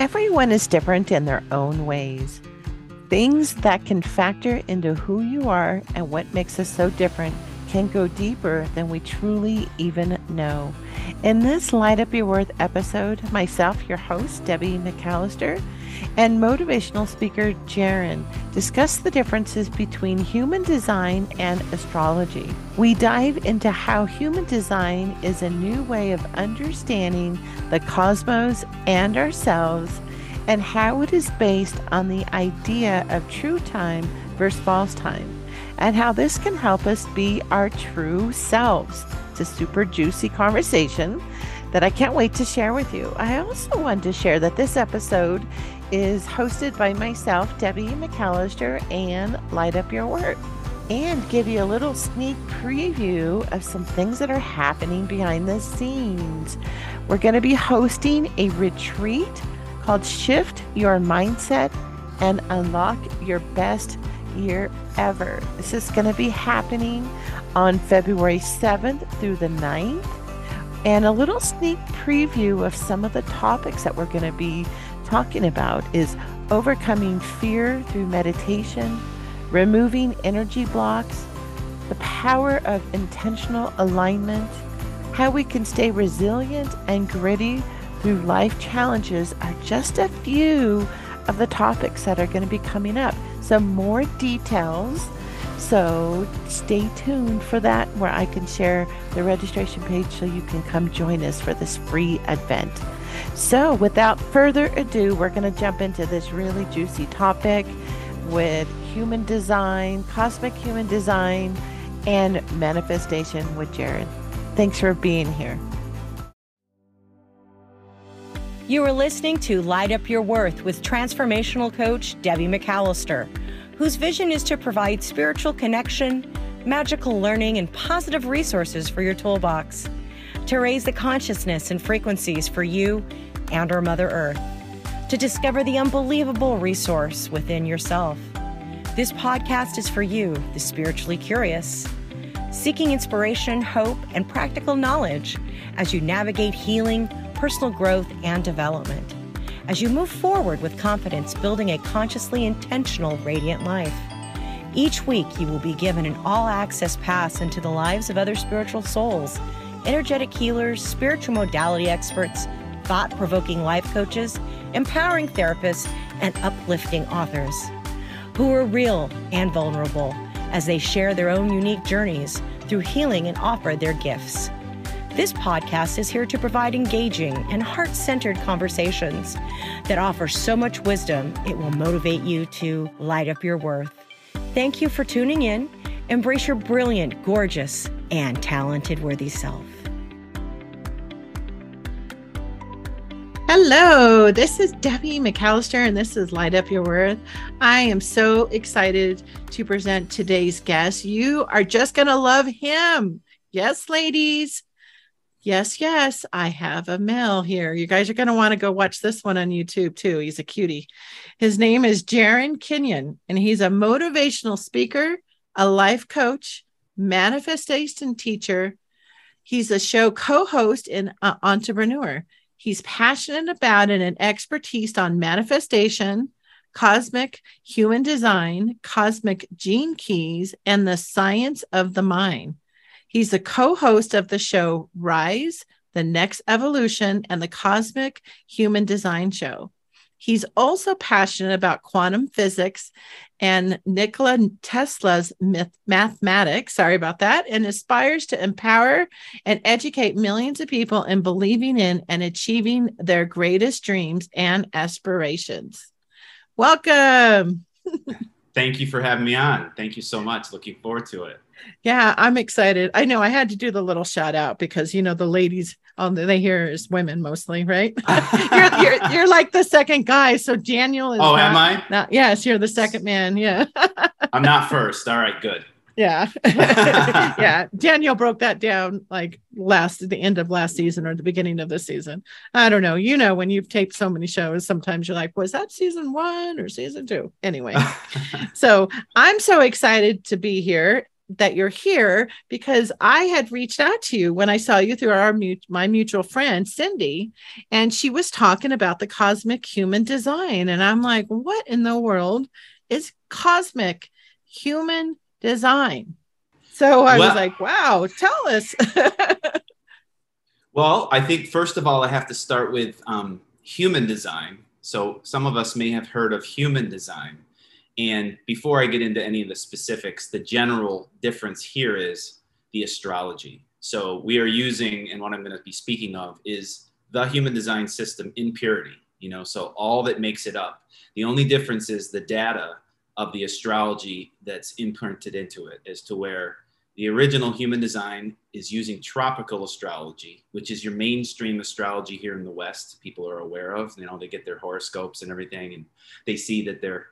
Everyone is different in their own ways. Things that can factor into who you are and what makes us so different can go deeper than we truly even know. In this Light Up Your Worth episode, myself, your host, Debbie McAllister, and motivational speaker Jaron discuss the differences between human design and astrology. We dive into how human design is a new way of understanding the cosmos and ourselves, and how it is based on the idea of true time versus false time and how this can help us be our true selves. It's a super juicy conversation that I can't wait to share with you. I also want to share that this episode is hosted by myself, Debbie McAllister, and Light Up Your Worth, and give you a little sneak preview of some things that are happening behind the scenes. We're going to be hosting a retreat called Shift Your Mindset and Unlock Your Best Year Ever. This is going to be happening on February 7th through the 9th. And a little sneak preview of some of the topics that we're going to be talking about is overcoming fear through meditation, removing energy blocks, the power of intentional alignment, how we can stay resilient and gritty through life challenges are just a few of the topics that are going to be coming up. Some more details. So stay tuned for that, where I can share the registration page so you can come join us for this free event. So, without further ado, we're going to jump into this really juicy topic with human design, cosmic human design, and manifestation with Jared. Thanks for being here. You are listening to Light Up Your Worth with transformational coach Debbie McAllister, whose vision is to provide spiritual connection, magical learning, and positive resources for your toolbox to raise the consciousness and frequencies for you and our Mother Earth, to discover the unbelievable resource within yourself. This podcast is for you, the spiritually curious, seeking inspiration, hope, and practical knowledge as you navigate healing personal growth and development as you move forward with confidence, building a consciously intentional, radiant life. Each week, you will be given an all access pass into the lives of other spiritual souls, energetic healers, spiritual modality experts, thought provoking life coaches, empowering therapists, and uplifting authors who are real and vulnerable as they share their own unique journeys through healing and offer their gifts. This podcast is here to provide engaging and heart centered conversations that offer so much wisdom it will motivate you to light up your worth. Thank you for tuning in. Embrace your brilliant, gorgeous, and talented worthy self. Hello, this is Debbie McAllister, and this is Light Up Your Worth. I am so excited to present today's guest. You are just going to love him. Yes, ladies. Yes, yes, I have a male here. You guys are going to want to go watch this one on YouTube too. He's a cutie. His name is Jaron Kenyon, and he's a motivational speaker, a life coach, manifestation teacher. He's a show co host and uh, entrepreneur. He's passionate about and an expertise on manifestation, cosmic human design, cosmic gene keys, and the science of the mind. He's the co host of the show Rise, The Next Evolution, and the Cosmic Human Design Show. He's also passionate about quantum physics and Nikola Tesla's myth- mathematics. Sorry about that. And aspires to empower and educate millions of people in believing in and achieving their greatest dreams and aspirations. Welcome. Thank you for having me on. Thank you so much. Looking forward to it. Yeah, I'm excited. I know I had to do the little shout out because you know the ladies all they hear is women mostly, right? you're, you're, you're like the second guy. So Daniel is. Oh, not, am I? Not, yes, you're the second man. Yeah. I'm not first. All right, good. Yeah. yeah. Daniel broke that down like last the end of last season or the beginning of this season. I don't know. You know, when you've taped so many shows, sometimes you're like, was that season one or season two? Anyway. so I'm so excited to be here that you're here because I had reached out to you when I saw you through our my mutual friend Cindy, and she was talking about the cosmic human design, and I'm like, what in the world is cosmic human design? So I well, was like, wow, tell us. well, I think first of all, I have to start with um, human design. So some of us may have heard of human design. And before I get into any of the specifics, the general difference here is the astrology. So we are using, and what I'm going to be speaking of is the human design system in purity, you know, so all that makes it up. The only difference is the data of the astrology that's imprinted into it as to where the original human design is using tropical astrology, which is your mainstream astrology here in the West. People are aware of, you know, they get their horoscopes and everything, and they see that they're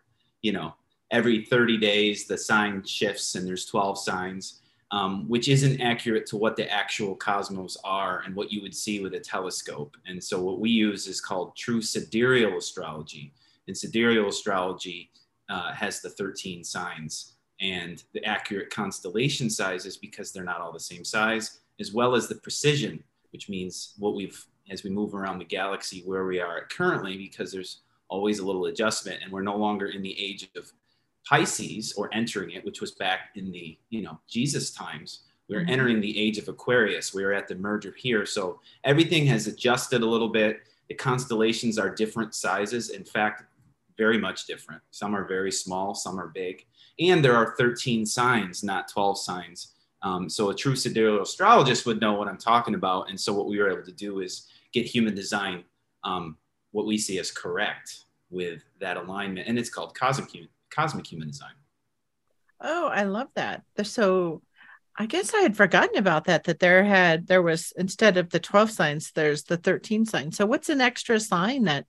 you know, every 30 days the sign shifts and there's 12 signs, um, which isn't accurate to what the actual cosmos are and what you would see with a telescope. And so what we use is called true sidereal astrology. And sidereal astrology uh, has the 13 signs and the accurate constellation sizes because they're not all the same size, as well as the precession, which means what we've as we move around the galaxy where we are currently, because there's always a little adjustment and we're no longer in the age of pisces or entering it which was back in the you know jesus times. We're mm-hmm. entering the age of aquarius. We're at the merger here. So everything has adjusted a little bit. The constellations are different sizes. In fact very much different. Some are very small some are big. And there are 13 signs not 12 signs. Um, so a true sidereal astrologist would know what i'm talking about. And so what we were able to do is get human design um, what we see as correct with that alignment. And it's called cosmic human, cosmic human design. Oh, I love that. So I guess I had forgotten about that, that there had, there was, instead of the 12 signs, there's the 13 signs. So what's an extra sign that,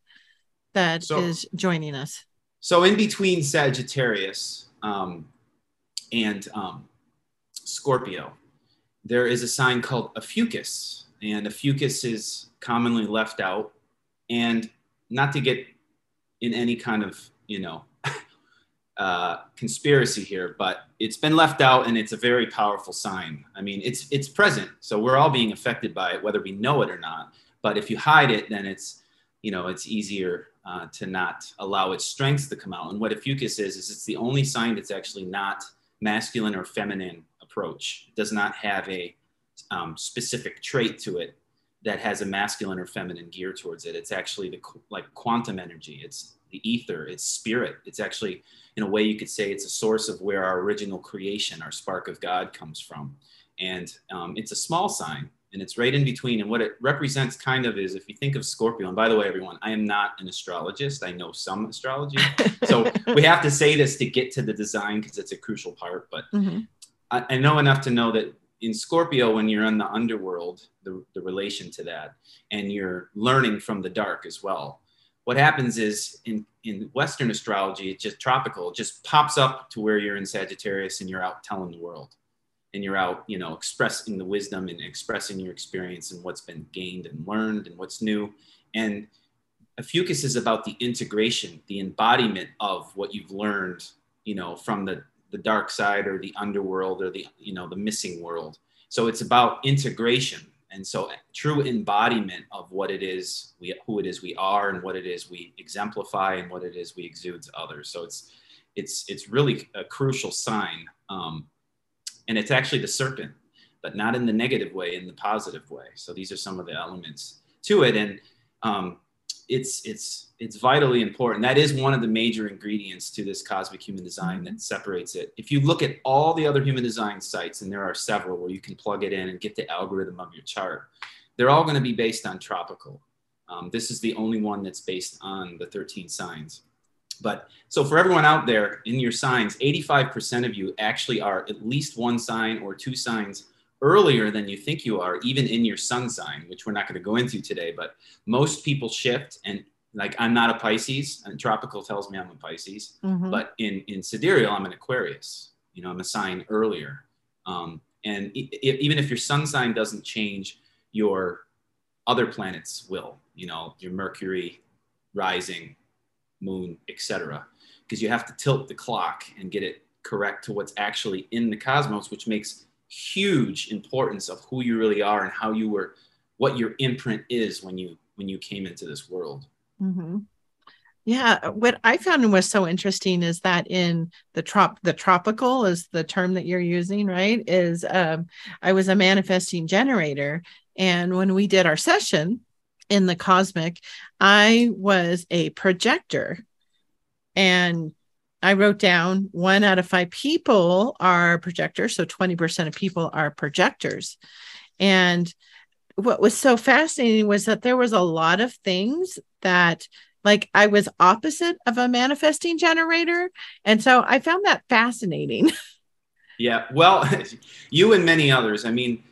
that so, is joining us? So in between Sagittarius um, and um, Scorpio, there is a sign called Ophiuchus And Ophiuchus is commonly left out and not to get in any kind of you know uh, conspiracy here, but it's been left out, and it's a very powerful sign. I mean, it's it's present, so we're all being affected by it, whether we know it or not. But if you hide it, then it's you know it's easier uh, to not allow its strengths to come out. And what Ophiuchus is is it's the only sign that's actually not masculine or feminine approach. It does not have a um, specific trait to it that has a masculine or feminine gear towards it. It's actually the like quantum energy. It's the ether. It's spirit. It's actually, in a way, you could say it's a source of where our original creation, our spark of God, comes from. And um, it's a small sign, and it's right in between. And what it represents, kind of, is if you think of Scorpio. And by the way, everyone, I am not an astrologist. I know some astrology, so we have to say this to get to the design because it's a crucial part. But mm-hmm. I, I know enough to know that in Scorpio, when you're in the underworld, the, the relation to that, and you're learning from the dark as well. What happens is in, in Western astrology, it's just tropical, it just pops up to where you're in Sagittarius and you're out telling the world. And you're out, you know, expressing the wisdom and expressing your experience and what's been gained and learned and what's new. And Ophiuchus is about the integration, the embodiment of what you've learned, you know, from the the dark side or the underworld or the you know the missing world. So it's about integration. And so true embodiment of what it is we who it is we are and what it is we exemplify and what it is we exude to others. So it's it's it's really a crucial sign um, and it's actually the serpent but not in the negative way in the positive way. So these are some of the elements to it. And um, it's it's it's vitally important. That is one of the major ingredients to this cosmic human design that separates it. If you look at all the other human design sites, and there are several where you can plug it in and get the algorithm of your chart, they're all going to be based on tropical. Um, this is the only one that's based on the 13 signs. But so for everyone out there in your signs, 85% of you actually are at least one sign or two signs earlier than you think you are, even in your sun sign, which we're not going to go into today. But most people shift, and like I'm not a Pisces, and tropical tells me I'm a Pisces, mm-hmm. but in in sidereal I'm an Aquarius. You know, I'm a sign earlier. Um, and it, even if your sun sign doesn't change, your other planets will. You know, your Mercury, rising, moon, etc. Because you have to tilt the clock and get it correct to what's actually in the cosmos, which makes huge importance of who you really are and how you were, what your imprint is when you when you came into this world. Mm-hmm. Yeah, what I found was so interesting is that in the trop the tropical is the term that you're using, right? Is um, I was a manifesting generator, and when we did our session in the cosmic, I was a projector, and I wrote down one out of five people are projectors, so twenty percent of people are projectors, and what was so fascinating was that there was a lot of things that like I was opposite of a manifesting generator. And so I found that fascinating. yeah. Well, you and many others. I mean,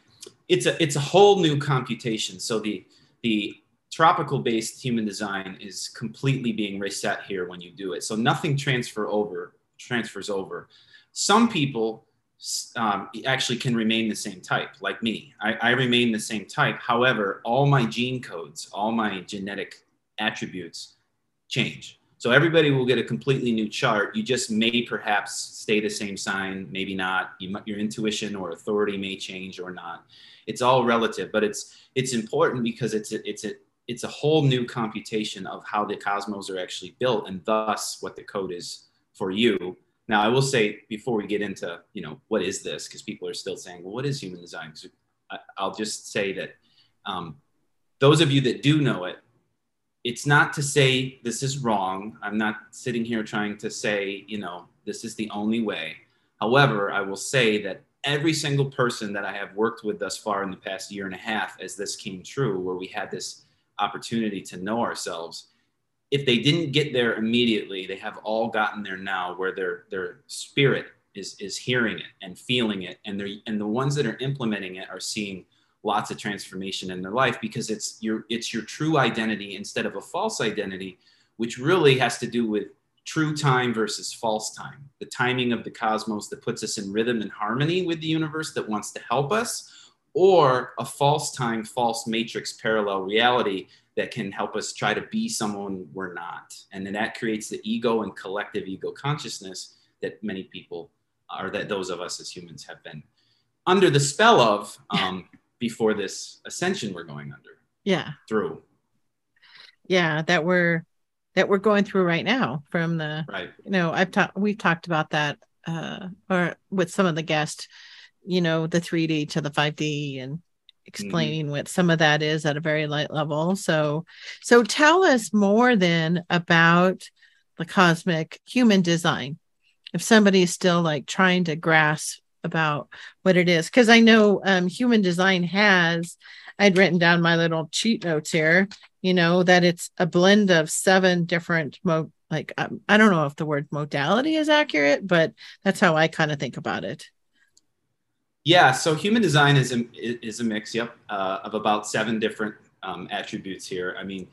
it's a it's a whole new computation. So the the tropical based human design is completely being reset here when you do it. So nothing transfer over transfers over. Some people um, actually can remain the same type, like me. I, I remain the same type. However, all my gene codes, all my genetic attributes change. So everybody will get a completely new chart. You just may perhaps stay the same sign, maybe not. You, your intuition or authority may change or not. It's all relative, but it's it's important because it's a, it's a it's a whole new computation of how the cosmos are actually built, and thus what the code is for you. Now, I will say before we get into you know what is this, because people are still saying, well, what is human design? I'll just say that um, those of you that do know it it's not to say this is wrong. I'm not sitting here trying to say, you know, this is the only way. However, I will say that every single person that I have worked with thus far in the past year and a half, as this came true, where we had this opportunity to know ourselves, if they didn't get there immediately, they have all gotten there now where their their spirit is is hearing it and feeling it. And they and the ones that are implementing it are seeing lots of transformation in their life because it's your it's your true identity instead of a false identity which really has to do with true time versus false time the timing of the cosmos that puts us in rhythm and harmony with the universe that wants to help us or a false time false matrix parallel reality that can help us try to be someone we're not and then that creates the ego and collective ego consciousness that many people are that those of us as humans have been under the spell of um, before this ascension we're going under. Yeah. Through. Yeah, that we're that we're going through right now from the right. You know, I've talked we've talked about that uh or with some of the guests, you know, the 3D to the 5D and explaining mm-hmm. what some of that is at a very light level. So so tell us more then about the cosmic human design. If somebody is still like trying to grasp about what it is because I know um, human design has. I'd written down my little cheat notes here. You know that it's a blend of seven different mo like um, I don't know if the word modality is accurate, but that's how I kind of think about it. Yeah, so human design is a, is a mix, yep, uh, of about seven different um, attributes here. I mean,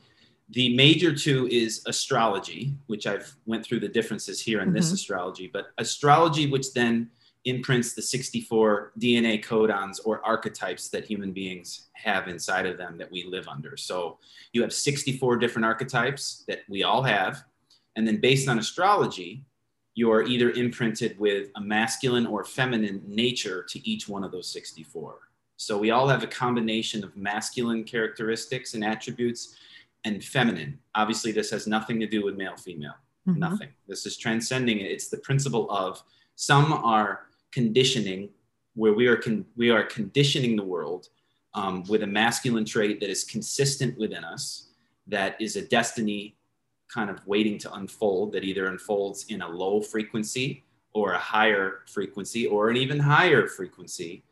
the major two is astrology, which I've went through the differences here in mm-hmm. this astrology, but astrology, which then imprints the 64 DNA codons or archetypes that human beings have inside of them that we live under. So you have 64 different archetypes that we all have. And then based on astrology, you're either imprinted with a masculine or feminine nature to each one of those 64. So we all have a combination of masculine characteristics and attributes and feminine. Obviously, this has nothing to do with male female, mm-hmm. nothing. This is transcending it. It's the principle of some are conditioning where we are con- we are conditioning the world um, with a masculine trait that is consistent within us that is a destiny kind of waiting to unfold that either unfolds in a low frequency or a higher frequency or an even higher frequency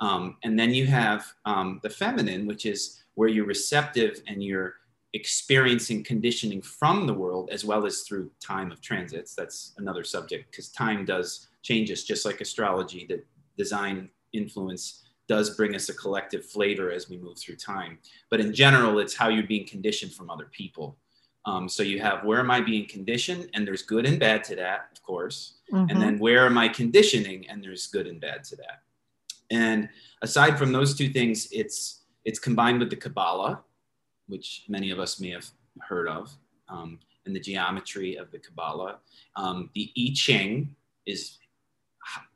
um, and then you have um, the feminine which is where you're receptive and you're experiencing conditioning from the world as well as through time of transits that's another subject because time does changes, just like astrology, that design influence does bring us a collective flavor as we move through time. But in general, it's how you're being conditioned from other people. Um, so you have where am I being conditioned, and there's good and bad to that, of course. Mm-hmm. And then where am I conditioning, and there's good and bad to that. And aside from those two things, it's it's combined with the Kabbalah, which many of us may have heard of, um, and the geometry of the Kabbalah. Um, the I Ching is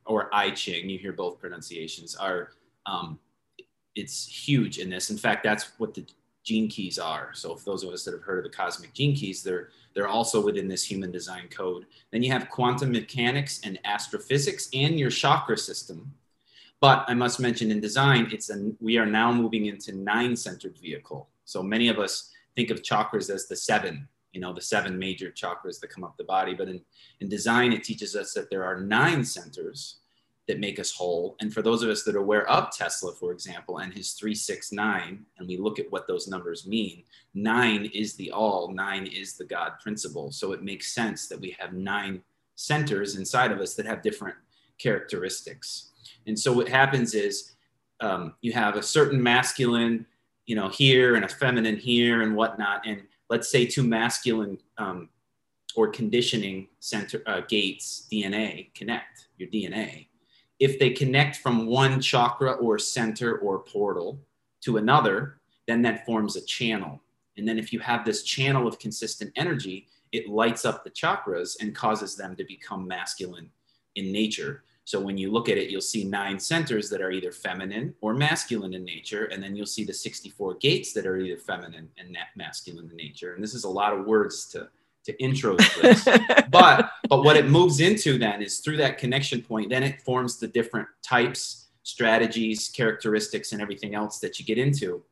or I Ching, you hear both pronunciations, are um, it's huge in this. In fact, that's what the gene keys are. So if those of us that have heard of the cosmic gene keys, they're they're also within this human design code. Then you have quantum mechanics and astrophysics and your chakra system. But I must mention in design, it's an, we are now moving into nine-centered vehicle. So many of us think of chakras as the seven, you know, the seven major chakras that come up the body. But in, in design, it teaches us that there are nine centers that make us whole. And for those of us that are aware of Tesla, for example, and his 369, and we look at what those numbers mean, nine is the all, nine is the God principle. So it makes sense that we have nine centers inside of us that have different characteristics. And so what happens is um, you have a certain masculine, you know, here and a feminine here and whatnot. And let's say two masculine um, or conditioning center uh, gates, DNA, connect your DNA if they connect from one chakra or center or portal to another, then that forms a channel. And then if you have this channel of consistent energy, it lights up the chakras and causes them to become masculine in nature. So when you look at it, you'll see nine centers that are either feminine or masculine in nature. And then you'll see the 64 gates that are either feminine and masculine in nature. And this is a lot of words to to intro this. but but what it moves into then is through that connection point, then it forms the different types, strategies, characteristics, and everything else that you get into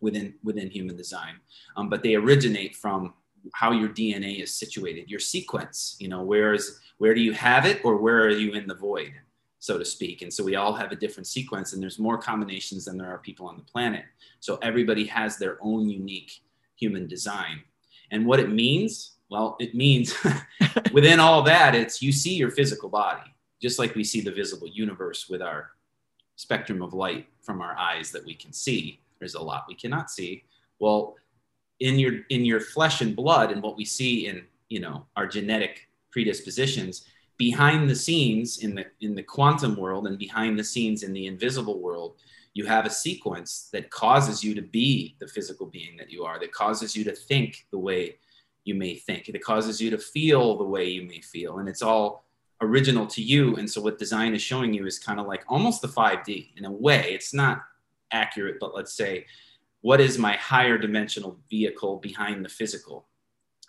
within within human design. Um, but they originate from how your DNA is situated, your sequence. You know, where is where do you have it, or where are you in the void, so to speak? And so we all have a different sequence, and there's more combinations than there are people on the planet. So everybody has their own unique human design. And what it means well, it means within all that, it's you see your physical body, just like we see the visible universe with our spectrum of light from our eyes that we can see. There's a lot we cannot see. Well, in your in your flesh and blood and what we see in you know our genetic predispositions behind the scenes in the in the quantum world and behind the scenes in the invisible world you have a sequence that causes you to be the physical being that you are that causes you to think the way you may think. It causes you to feel the way you may feel. And it's all original to you. And so what design is showing you is kind of like almost the 5D in a way. It's not accurate, but let's say, what is my higher dimensional vehicle behind the physical?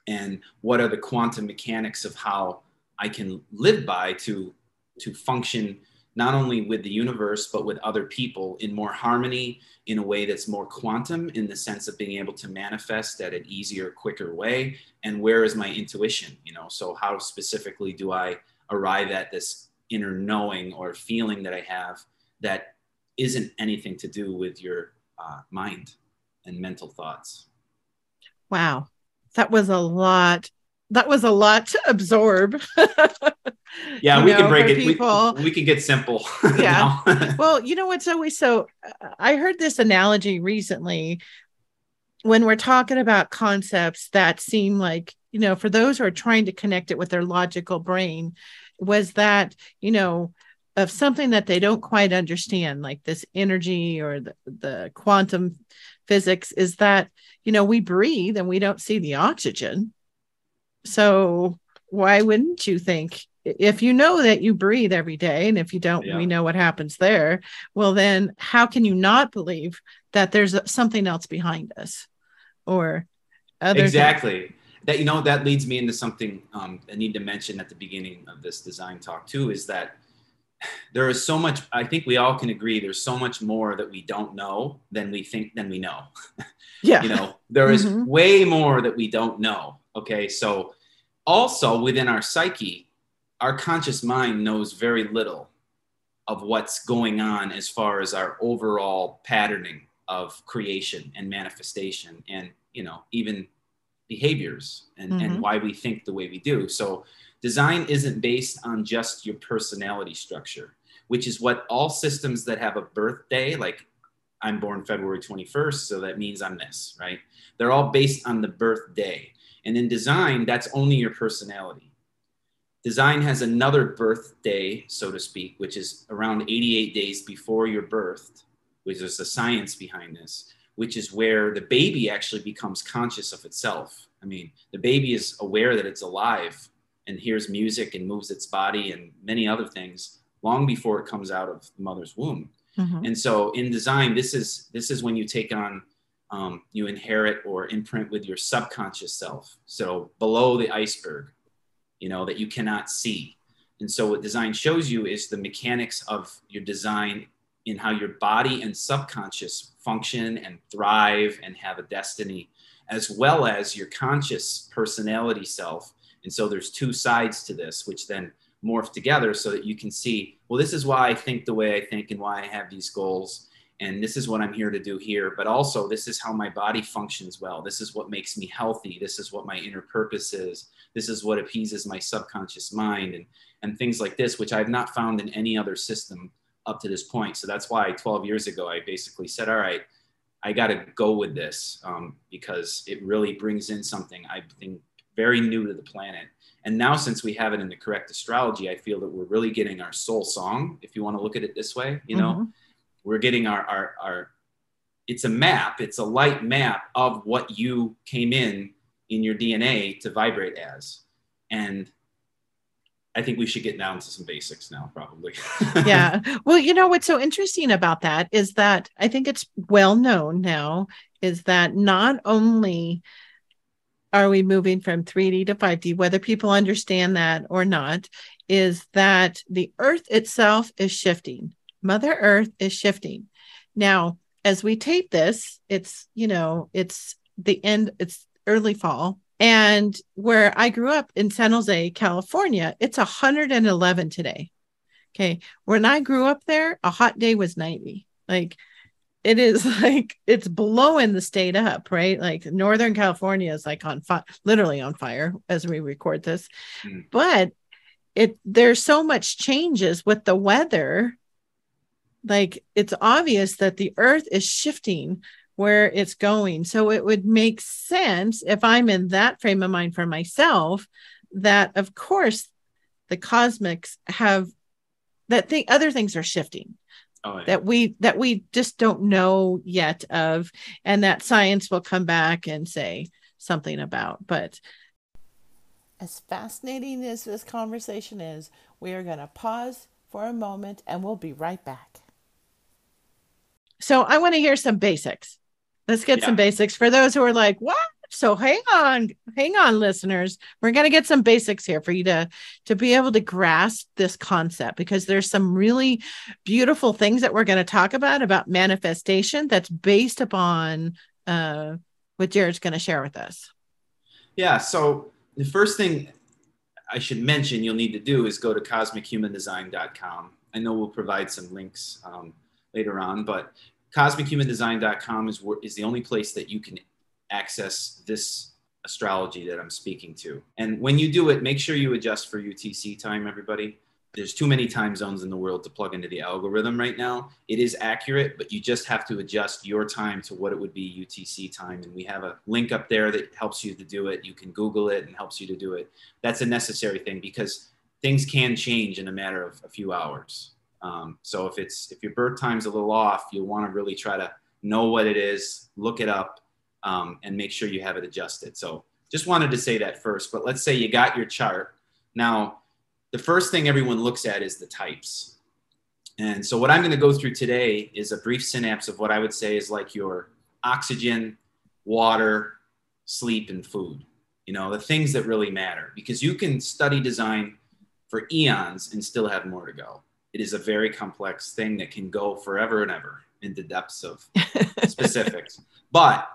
And what are the quantum mechanics of how I can live by to, to function not only with the universe, but with other people in more harmony, in a way that's more quantum, in the sense of being able to manifest at an easier, quicker way. And where is my intuition? You know, so how specifically do I arrive at this inner knowing or feeling that I have that isn't anything to do with your uh, mind and mental thoughts? Wow. That was a lot. That was a lot to absorb. yeah we know, can break it. People. We, we can get simple. Yeah. Well you know what's always so i heard this analogy recently when we're talking about concepts that seem like you know for those who are trying to connect it with their logical brain was that you know of something that they don't quite understand like this energy or the, the quantum physics is that you know we breathe and we don't see the oxygen so why wouldn't you think if you know that you breathe every day and if you don't yeah. we know what happens there well then how can you not believe that there's something else behind us or exactly things? that you know that leads me into something um, i need to mention at the beginning of this design talk too is that there is so much i think we all can agree there's so much more that we don't know than we think than we know yeah you know there is mm-hmm. way more that we don't know okay so also within our psyche our conscious mind knows very little of what's going on as far as our overall patterning of creation and manifestation and you know even behaviors and, mm-hmm. and why we think the way we do. So design isn't based on just your personality structure which is what all systems that have a birthday like i'm born february 21st so that means i'm this right? They're all based on the birthday and in design that's only your personality Design has another birthday, so to speak, which is around 88 days before your birth, which is the science behind this, which is where the baby actually becomes conscious of itself. I mean, the baby is aware that it's alive and hears music and moves its body and many other things long before it comes out of the mother's womb. Mm-hmm. And so in design, this is this is when you take on um, you inherit or imprint with your subconscious self. So below the iceberg, you know, that you cannot see. And so what design shows you is the mechanics of your design in how your body and subconscious function and thrive and have a destiny, as well as your conscious personality self. And so there's two sides to this, which then morph together so that you can see, well, this is why I think the way I think and why I have these goals. And this is what I'm here to do here. But also, this is how my body functions well. This is what makes me healthy. This is what my inner purpose is. This is what appeases my subconscious mind and, and things like this, which I've not found in any other system up to this point. So that's why 12 years ago, I basically said, all right, I got to go with this um, because it really brings in something I think very new to the planet. And now, since we have it in the correct astrology, I feel that we're really getting our soul song, if you want to look at it this way. You know, mm-hmm. We're getting our, our, our, it's a map, it's a light map of what you came in in your DNA to vibrate as. And I think we should get down to some basics now, probably. yeah. Well, you know, what's so interesting about that is that I think it's well known now is that not only are we moving from 3D to 5D, whether people understand that or not, is that the earth itself is shifting. Mother Earth is shifting. Now, as we tape this, it's, you know, it's the end, it's early fall. And where I grew up in San Jose, California, it's 111 today. Okay. When I grew up there, a hot day was 90. Like it is like it's blowing the state up, right? Like Northern California is like on fire, literally on fire as we record this. Mm. But it there's so much changes with the weather. Like it's obvious that the earth is shifting where it's going. So it would make sense if I'm in that frame of mind for myself that of course the cosmics have that the other things are shifting oh, yeah. that we that we just don't know yet of and that science will come back and say something about but as fascinating as this conversation is we are going to pause for a moment and we'll be right back so i want to hear some basics let's get yeah. some basics for those who are like what so hang on, hang on, listeners. We're going to get some basics here for you to to be able to grasp this concept because there's some really beautiful things that we're going to talk about about manifestation that's based upon uh, what Jared's going to share with us. Yeah. So the first thing I should mention you'll need to do is go to cosmichumandesign.com. I know we'll provide some links um, later on, but cosmichumandesign.com is is the only place that you can access this astrology that I'm speaking to. And when you do it, make sure you adjust for UTC time, everybody. There's too many time zones in the world to plug into the algorithm right now. It is accurate, but you just have to adjust your time to what it would be UTC time. And we have a link up there that helps you to do it. You can Google it and helps you to do it. That's a necessary thing because things can change in a matter of a few hours. Um, so if it's if your birth time's a little off, you'll want to really try to know what it is, look it up, um, and make sure you have it adjusted. So just wanted to say that first, but let's say you got your chart. Now, the first thing everyone looks at is the types. And so what I'm going to go through today is a brief synapse of what I would say is like your oxygen, water, sleep, and food. You know, the things that really matter because you can study design for eons and still have more to go. It is a very complex thing that can go forever and ever into depths of specifics. But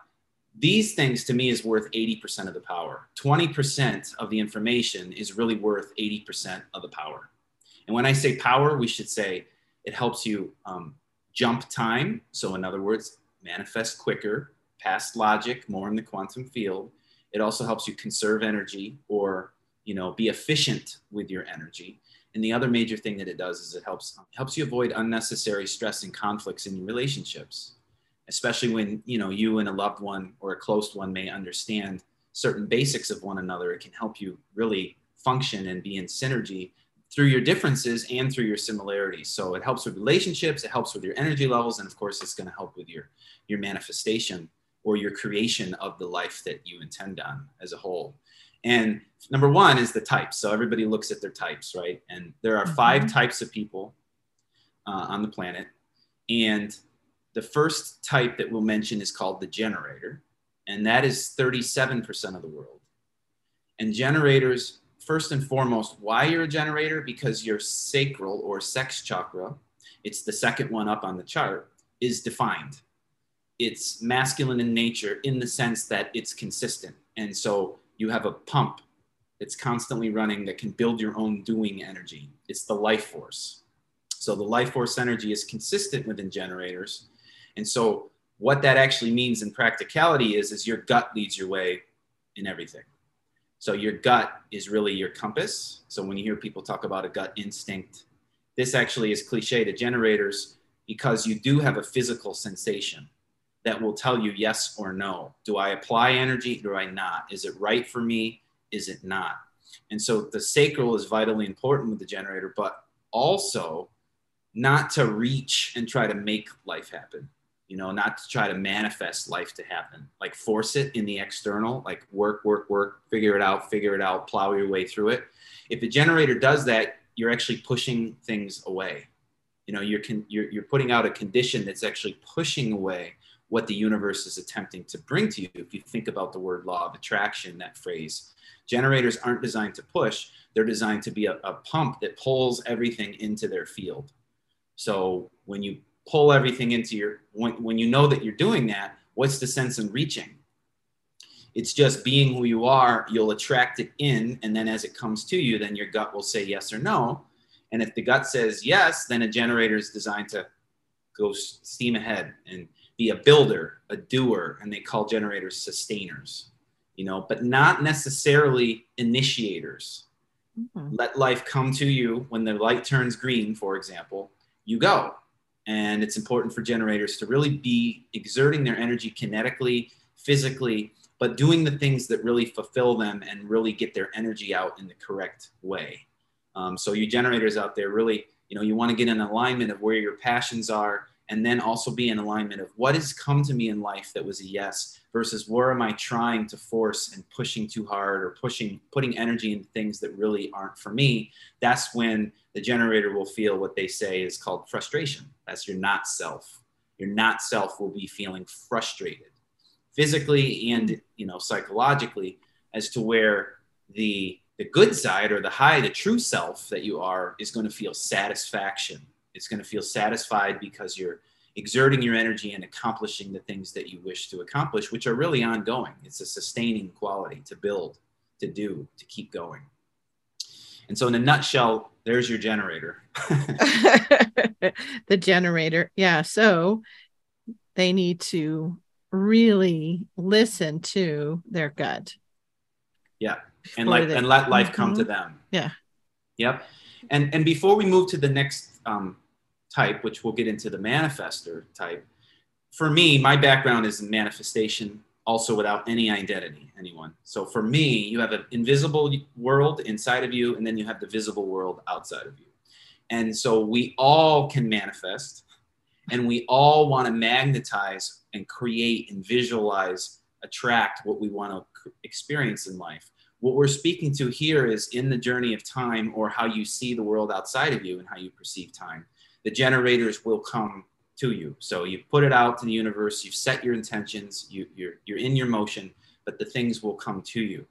these things to me is worth 80% of the power. 20% of the information is really worth 80% of the power. And when I say power, we should say it helps you um, jump time. So, in other words, manifest quicker, past logic, more in the quantum field. It also helps you conserve energy or you know be efficient with your energy. And the other major thing that it does is it helps helps you avoid unnecessary stress and conflicts in your relationships especially when you know you and a loved one or a close one may understand certain basics of one another. It can help you really function and be in synergy through your differences and through your similarities. So it helps with relationships it helps with your energy levels and of course it's going to help with your your manifestation or your creation of the life that you intend on as a whole. And number one is the types. So everybody looks at their types, right? And there are 5 Mhm. types of people uh, on the planet. And the first type that we'll mention is called the generator, and that is 37% of the world. And generators, first and foremost, why you're a generator? Because your sacral or sex chakra, it's the second one up on the chart, is defined. It's masculine in nature in the sense that it's consistent. And so you have a pump that's constantly running that can build your own doing energy. It's the life force. So the life force energy is consistent within generators. And so what that actually means in practicality is, is your gut leads your way in everything. So your gut is really your compass. So when you hear people talk about a gut instinct, this actually is cliche to generators because you do have a physical sensation that will tell you yes or no. Do I apply energy? Do I not? Is it right for me? Is it not? And so the sacral is vitally important with the generator, but also not to reach and try to make life happen you know not to try to manifest life to happen. Like force it in the external like work work work figure it out figure it out plow your way through it. If the generator does that you're actually pushing things away. You know you're con- you're, you're putting out a condition that's actually pushing away what the universe is attempting to bring to you if you think about the word law of attraction that phrase generators aren't designed to push they're designed to be a, a pump that pulls everything into their field so when you pull everything into your, when, when you know that you're doing that, what's the sense in reaching? It's just being who you are, you'll attract it in. And then as it comes to you, then your gut will say yes or no. And if the gut says yes, then a generator is designed to go steam ahead and be a builder, a doer, and they call generators sustainers, you know, but not necessarily initiators. Mhm. Let life come to you when the light turns green, for example, you go. And it's important for generators to really be exerting their energy kinetically, physically, but doing the things that really fulfill them and really get their energy out in the correct way. Um, so, you generators out there, really, you know, you want to get an alignment of where your passions are, and then also be in alignment of what has come to me in life that was a yes versus where am I trying to force and pushing too hard or pushing, putting energy into things that really aren't for me. That's when the generator will feel what they say is called frustration. That's your not self. Your not self will be feeling frustrated physically and you know psychologically as to where the the good side or the high the true self that you are is going to feel satisfaction it's going to feel satisfied because you're exerting your energy and accomplishing the things that you wish to accomplish which are really ongoing it's a sustaining quality to build to do to keep going and so in a nutshell there's your generator the generator. Yeah. So they need to really listen to their gut. Yeah. and like and let life come to Mhm. them Yeah. yep and and before we move to the next um, type which we'll get into the manifester type. For me my background is in manifestation also without any identity anyone. So for me you have an invisible world inside of you and then you have the visible world outside of you. And so we all can manifest and we all want to magnetize and create and visualize attract what we want to experience in life. What we're speaking to here is in the journey of time or how you see the world outside of you and how you perceive time the generators will come to you so you've put it out to the universe you've set your intentions you, you're, you're in your motion but the things will come to you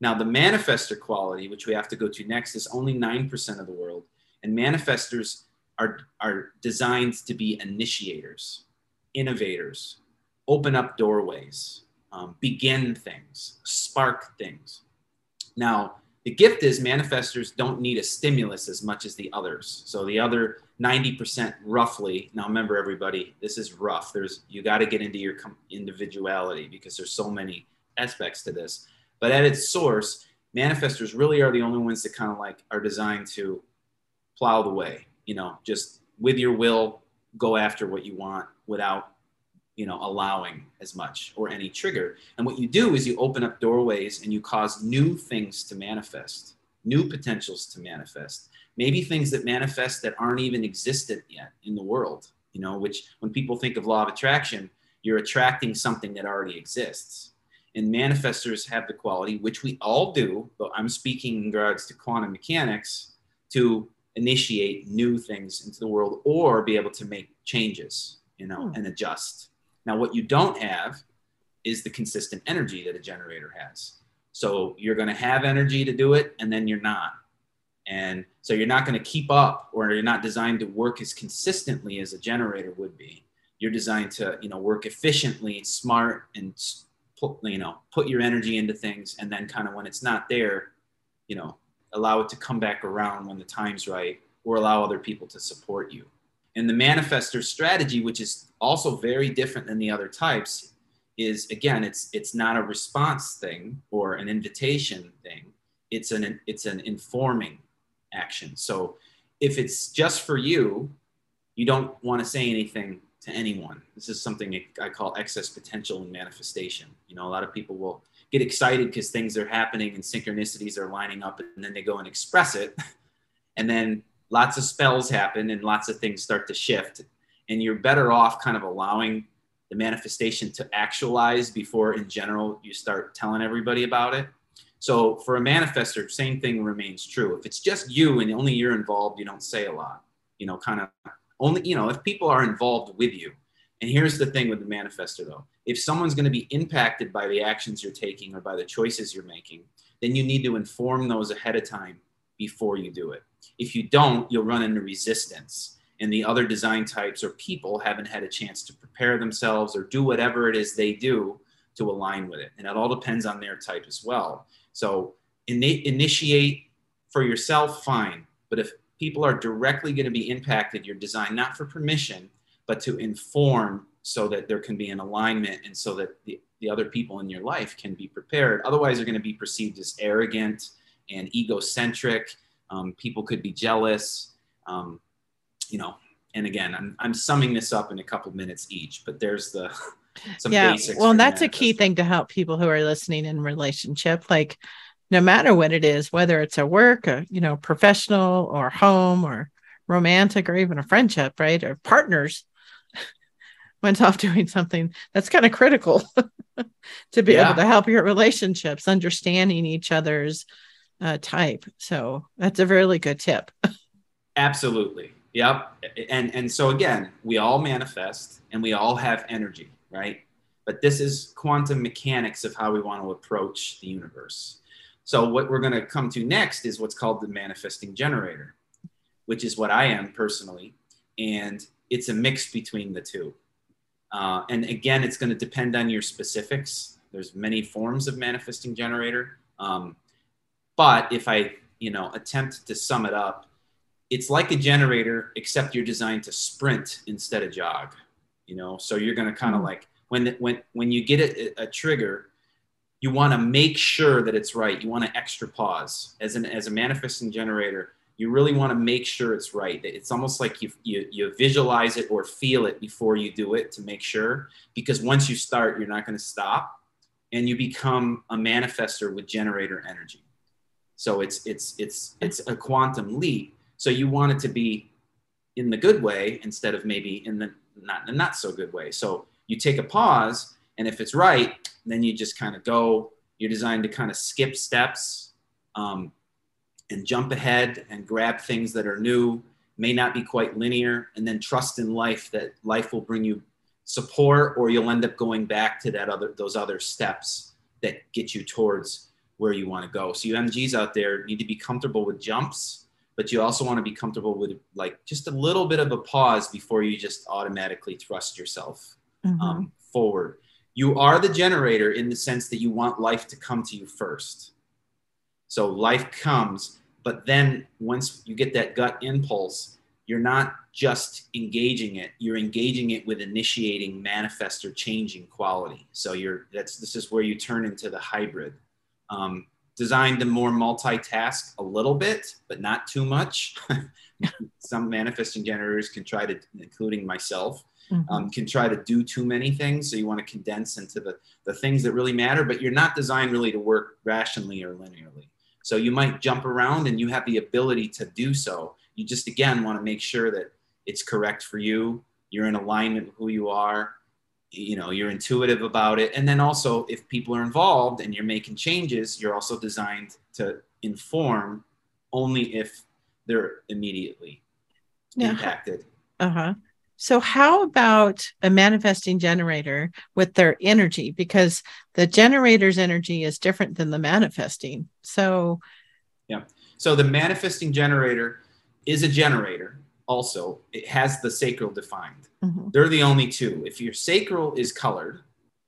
now the manifester quality which we have to go to next is only 9% of the world and manifestors are, are designed to be initiators innovators open up doorways um, begin things, spark things. Now, the gift is manifestors don't need a stimulus as much as the others. So the other 90% roughly, now remember everybody, this is rough. There's you got to get into your individuality because there's so many aspects to this. But at its source, manifestors really are the only ones that kind of like are designed to plow the way, you know, just with your will go after what you want without you know allowing as much or any trigger and what you do is you open up doorways and you cause new things to manifest new potentials to manifest maybe things that manifest that aren't even existent yet in the world you know which when people think of law of attraction you're attracting something that already exists And manifestors have the quality, which we all do, but I'm speaking in regards to quantum mechanics, to initiate new things into the world or be able to make changes, you know, hmm. and adjust. Now, what you don't have is the consistent energy that a generator has. So you're going to have energy to do it, and then you're not. And so you're not going to keep up, or you're not designed to work as consistently as a generator would be. You're designed to, you know, work efficiently, smart, and put, you know, put your energy into things, and then kind of when it's not there, you know, allow it to come back around when the time's right, or allow other people to support you. And the manifestor strategy, which is also very different than the other types, is again, it's it's not a response thing or an invitation thing. It's an it's an informing action. So if it's just for you, you don't want to say anything to anyone. This is something I call excess potential and manifestation. You know, a lot of people will get excited because things are happening and synchronicities are lining up, and then they go and express it. And then lots of spells happen and lots of things start to shift. And you're better off kind of allowing the manifestation to actualize before, in general, you start telling everybody about it. So for a manifester, same thing remains true. If it's just you and only you're involved, you don't say a lot. You know, kind of only, you know, if people are involved with you. And here's the thing with the manifester though. If someone's going to be impacted by the actions you're taking or by the choices you're making, then you need to inform those ahead of time before you do it. If you don't, you'll run into resistance. And the other design types or people haven't had a chance to prepare themselves or do whatever it is they do to align with it. And it all depends on their type as well. So in, initiate for yourself, fine. But if people are directly going to be impacted, you're designed not for permission, but to inform so that there can be an alignment and so that the, the other people in your life can be prepared. Otherwise, they're going to be perceived as arrogant and egocentric. Um, people could be jealous. Um, you know, and again, I'm, I'm summing this up in a couple minutes each, but there's the some yeah well that's a key thing to help people who are listening in relationship like no matter what it is whether it's a work a you know professional or home or romantic or even a friendship right or partners went off doing something that's kind of critical to be yeah. able to help your relationships understanding each other's uh, type. So that's a really good tip. Absolutely. Yep. And and so again we all manifest and we all have energy right? But this is quantum mechanics of how we want to approach the universe. So, what we're going to come to next is what's called the manifesting generator, which is what I am personally. And it's a mix between the two. Uh, and again, it's going to depend on your specifics. There's many forms of manifesting generator. Um, but if I, you know, attempt to sum it up, it's like a generator, except you're designed to sprint instead of jog you know? So you're going to kind of mm-hmm. like when when when you get a, a trigger you want to make sure that it's right. You want to extra pause. As an as a manifesting generator you really want to make sure it's right. It's almost like you, you you visualize it or feel it before you do it to make sure because once you start you're not going to stop and you become a manifester with generator energy. So it's it's it's it's a quantum leap. So you want it to be in the good way instead of maybe in the not in a not so good way. So you take a pause, and if it's right, then you just kind of go. You're designed to kind of skip steps um, and jump ahead and grab things that are new, may not be quite linear, and then trust in life that life will bring you support, or you'll end up going back to that other those other steps that get you towards where you want to go. So you MGs out there need to be comfortable with jumps but you also want to be comfortable with like just a little bit of a pause before you just automatically thrust yourself mm-hmm. um, forward. You are the generator in the sense that you want life to come to you first. So life comes, but then once you get that gut impulse, you're not just engaging it you're engaging it with initiating manifest or changing quality so you're that's this is where you turn into the hybrid um, designed to more multitask a little bit, but not too much. Some manifesting generators can try to, including myself, mm-hmm. um, can try to do too many things. So you want to condense into the, the things that really matter, but you're not designed really to work rationally or linearly. So you might jump around and you have the ability to do so. You just, again, want to make sure that it's correct for you. You're in alignment with who you are you know you're intuitive about it and then also if people are involved and you're making changes you're also designed to inform only if they're immediately impacted Uh-huh. So how about a manifesting generator with their energy? Because the generator's energy is different than the manifesting. So yeah. so the manifesting generator is a generator also it has the sacral defined mhm, they're the only two. If your sacral is colored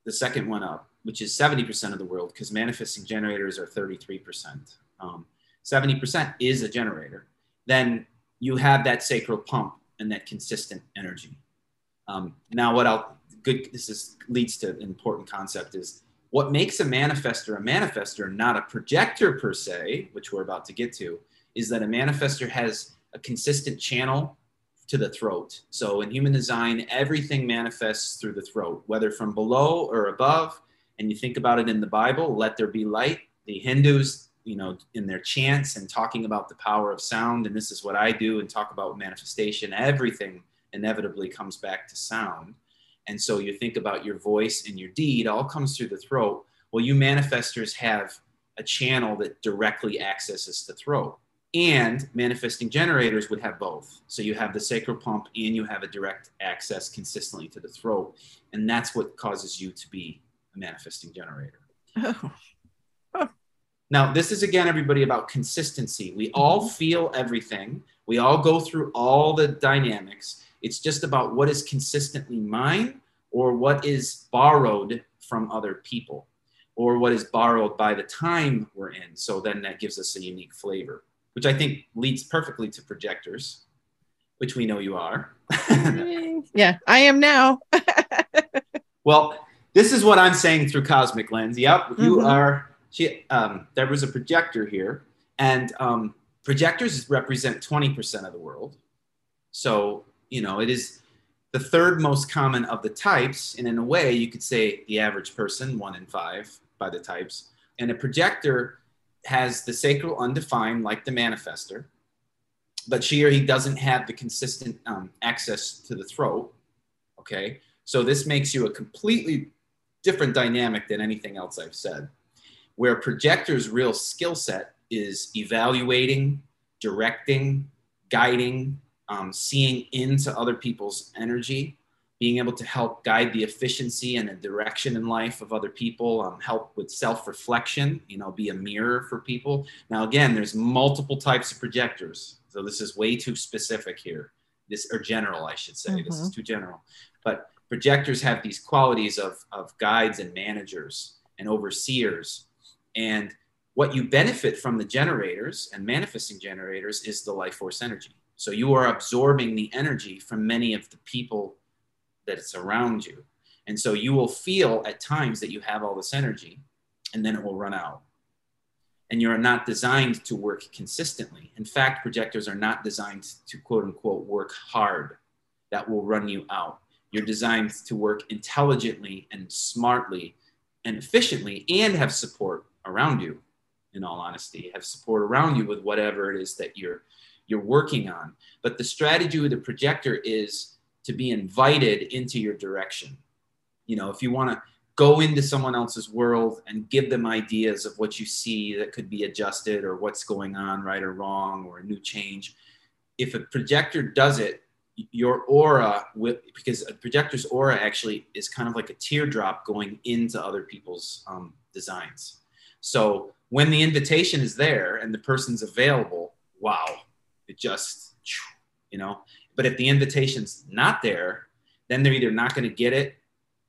the second one up which is 70% of the world because manifesting generators are 33% um, 70% is a generator. Then you have that sacral pump and that consistent energy. Um, now what i'll good this is leads to an important concept is what makes a manifester a manifester not a projector per se which we're about to get to is that a manifester has a consistent channel to the throat so in human design everything manifests through the throat whether from below or above and you think about it in the bible let there be light the hindus you know in their chants and talking about the power of sound and this is what i do and talk about manifestation everything inevitably comes back to sound and so you think about your voice and your deed all comes through the throat. Well, you manifestors have a channel that directly accesses the throat. And manifesting generators would have both. So you have the sacral pump and you have a direct access consistently to the throat. And that's what causes you to be a manifesting generator. oh, Now, this is again, everybody, about consistency. We mm-hmm. all feel everything, we all go through all the dynamics. It's just about what is consistently mine or what is borrowed from other people or what is borrowed by the time we're in. So then that gives us a unique flavor, which I think leads perfectly to projectors, which we know you are. yeah, I am now. Well, this is what I'm saying through Cosmic Lens. Yep, you Mhm. are. She, um, there was a projector here, and um, projectors represent 20% of the world. So you know it is the third most common of the types, and in a way, you could say the average person, one in five by the types. And a projector has the sacral undefined, like the manifester, but she or he doesn't have the consistent um, access to the throat. Okay, so this makes you a completely different dynamic than anything else I've said. Where projector's real skill set is evaluating, directing, guiding, um, seeing into other people's energy, being able to help guide the efficiency and the direction in life of other people, um, help with self-reflection, you know, be a mirror for people. Now, again, there's multiple types of projectors, so this is way too specific here. This or general, I should say. This is too general, but projectors have these qualities of, of guides and managers and overseers. And what you benefit from the generators and manifesting generators is the life force energy. So you are absorbing the energy from many of the people that it's around you. And so you will feel at times that you have all this energy and then it will run out. And you're not designed to work consistently. In fact, projectors are not designed to quote unquote work hard. That will run you out. You're designed to work intelligently and smartly and efficiently and have support around you, in all honesty, have support around you with whatever it is that you're you're working on. But the strategy with the projector is to be invited into your direction. You know, if you want to go into someone else's world and give them ideas of what you see that could be adjusted or what's going on right or wrong or a new change, if a projector does it, your aura with because a projector's aura actually is kind of like a teardrop going into other people's um, designs. So when the invitation is there and the person's available, wow, it just you know. But if the invitation's not there, then they're either not going to get it,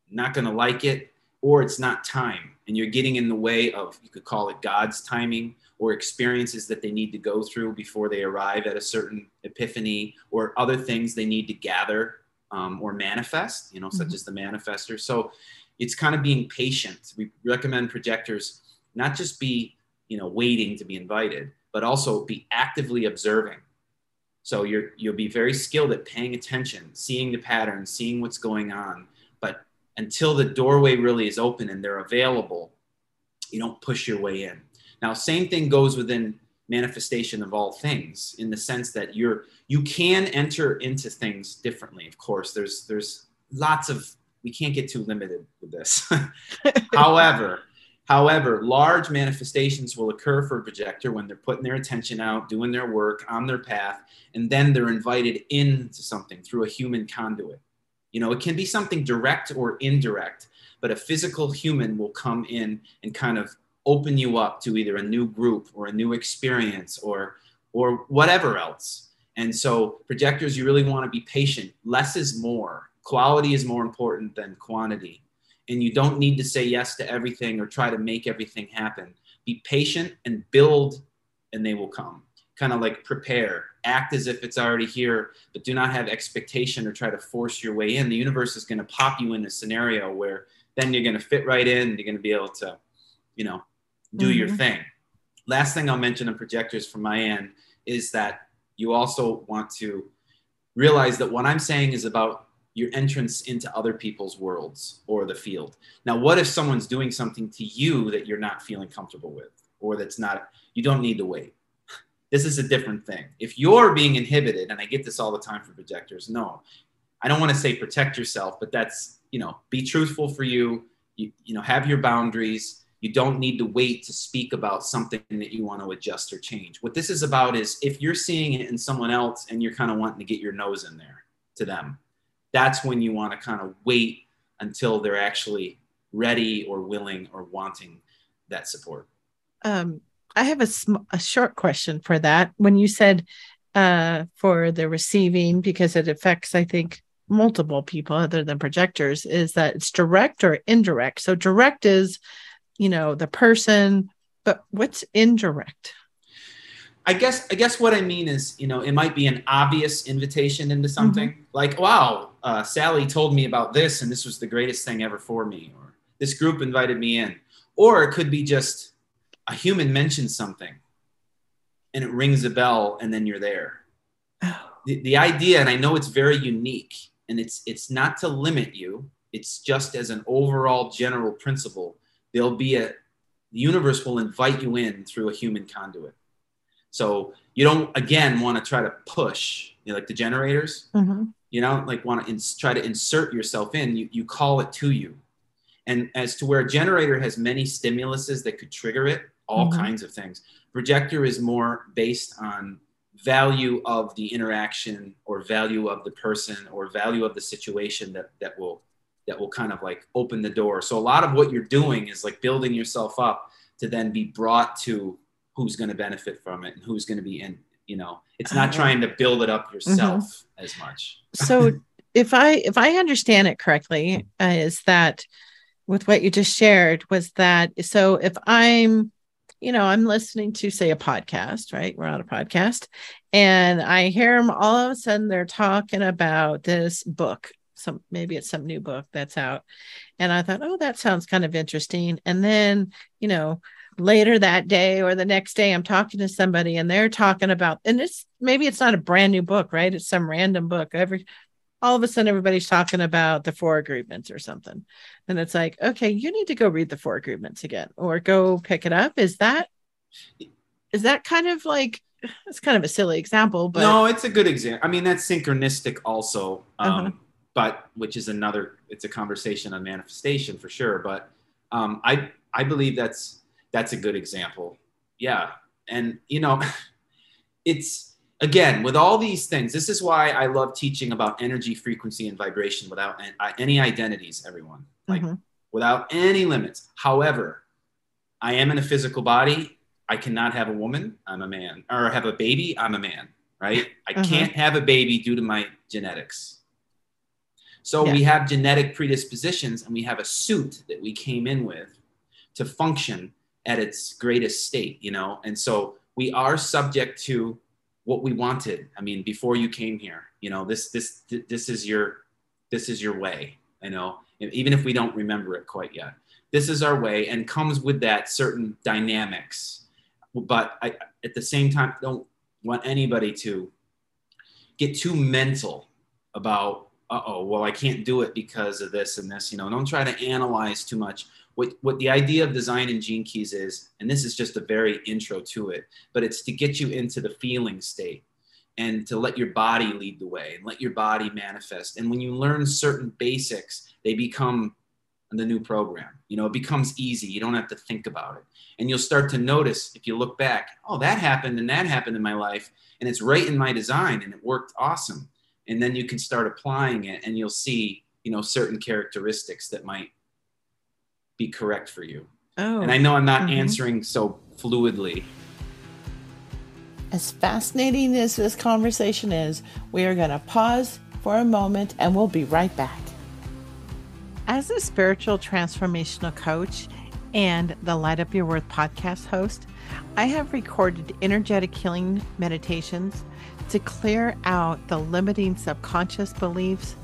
not going to like it, or it's not time, and you're getting in the way of you could call it God's timing or experiences that they need to go through before they arrive at a certain epiphany or other things they need to gather um, or manifest, you know, such Mhm. as the manifester. So it's kind of being patient. We recommend projectors not just be, you know, waiting to be invited, but also be actively observing. So you're you'll be very skilled at paying attention, seeing the patterns, seeing what's going on. But until the doorway really is open and they're available, you don't push your way in. Now, same thing goes within manifestation of all things in the sense that you're you can enter into things differently of course there's there's lots of we can't get too limited with this. However, However, large manifestations will occur for a projector when they're putting their attention out, doing their work on their path, and then they're invited into something through a human conduit. You know, it can be something direct or indirect, but a physical human will come in and kind of open you up to either a new group or a new experience or or whatever else. And so projectors, you really want to be patient. Less is more. Quality is more important than quantity and you don't need to say yes to everything or try to make everything happen. Be patient and build, and they will come. Kind of like prepare, act as if it's already here, but do not have expectation or try to force your way in. The universe is going to pop you in a scenario where then you're going to fit right in. You're going to be able to, you know, do mm-hmm. your thing. Last thing I'll mention on projectors from my end is that you also want to realize that what I'm saying is about your entrance into other people's worlds or the field. Now, what if someone's doing something to you that you're not feeling comfortable with, or that's not, you don't need to wait? This is a different thing. If you're being inhibited, and I get this all the time for projectors, no, I don't want to say protect yourself, but that's, you know, be truthful for you, you, you know, have your boundaries. You don't need to wait to speak about something that you want to adjust or change. What this is about is if you're seeing it in someone else and you're kind of wanting to get your nose in there to them, that's when you want to kind of wait until they're actually ready or willing or wanting that support. Um, I have a, sm- a short question for that. When you said uh, for the receiving, because it affects, I think, multiple people other than projectors, is that it's direct or indirect. So direct is, you know, the person, but what's indirect? I guess I guess what I mean is, you know, it might be an obvious invitation into something mm-hmm. like, wow, uh, Sally told me about this, and this was the greatest thing ever for me, or this group invited me in, or it could be just a human mentions something, and it rings a bell, and then you're there. Oh. The, the idea, and I know it's very unique, and it's it's not to limit you. It's just as an overall general principle. There'll be a the universe will invite you in through a human conduit so you don't again want to try to push, you know, like the generators. Mm-hmm. You know, like want to ins- try to insert yourself in. You you call it to you, and as to where a generator has many stimuluses that could trigger it, all mm-hmm. kinds of things. Projector is more based on value of the interaction or value of the person or value of the situation that that will that will kind of like open the door. So a lot of what you're doing is like building yourself up to then be brought to who's going to benefit from it and who's going to be in you know it's not uh, trying to build it up yourself mm-hmm. as much. So if i if i understand it correctly uh, is that with what you just shared was that so if i'm you know i'm listening to say a podcast right? We're on a podcast and i hear them all of a sudden they're talking about this book some maybe it's some new book that's out and i thought oh that sounds kind of interesting and then you know later that day or the next day i'm talking to somebody and they're talking about and it's maybe it's not a brand new book right? It's some random book. Every all of a sudden everybody's talking about the four agreements or something. And it's like okay you need to go read the four agreements again or go pick it up. Is that is that kind of like it's kind of a silly example but no it's a good example i mean that's synchronistic also um, uh-huh. but which is another it's a conversation on manifestation for sure but um, i i believe that's that's a good example. Yeah. And, you know, it's again with all these things, this is why I love teaching about energy, frequency, and vibration without any identities, everyone, like mm-hmm. without any limits. However, I am in a physical body. I cannot have a woman. I'm a man. Or have a baby. I'm a man. Right. I mm-hmm. can't have a baby due to my genetics. So yeah. we have genetic predispositions and we have a suit that we came in with to function at its greatest state, you know? And so we are subject to what we wanted. I mean, before you came here, you know, this, this, this is your, this is your way, you know, even if we don't remember it quite yet. This is our way and comes with that certain dynamics. But I, at the same time, don't want anybody to get too mental about, uh oh, well, I can't do it because of this and this, you know, don't try to analyze too much what, what the idea of design and gene keys is, and this is just a very intro to it, but it's to get you into the feeling state. and to let your body lead the way and let your body manifest. And when you learn certain basics, they become the new program. You know, it becomes easy. You don't have to think about it. And you'll start to notice if you look back, oh, that happened and that happened in my life. And it's right in my design and it worked awesome. And then you can start applying it and you'll see, you know, certain characteristics that might be correct for you. Oh. And I know I'm not mm-hmm. answering so fluidly. As fascinating as this conversation is, we are going to pause for a moment and we'll be right back. As a spiritual transformational coach and the Light Up Your Worth podcast host, I have recorded energetic healing meditations to clear out the limiting subconscious beliefs,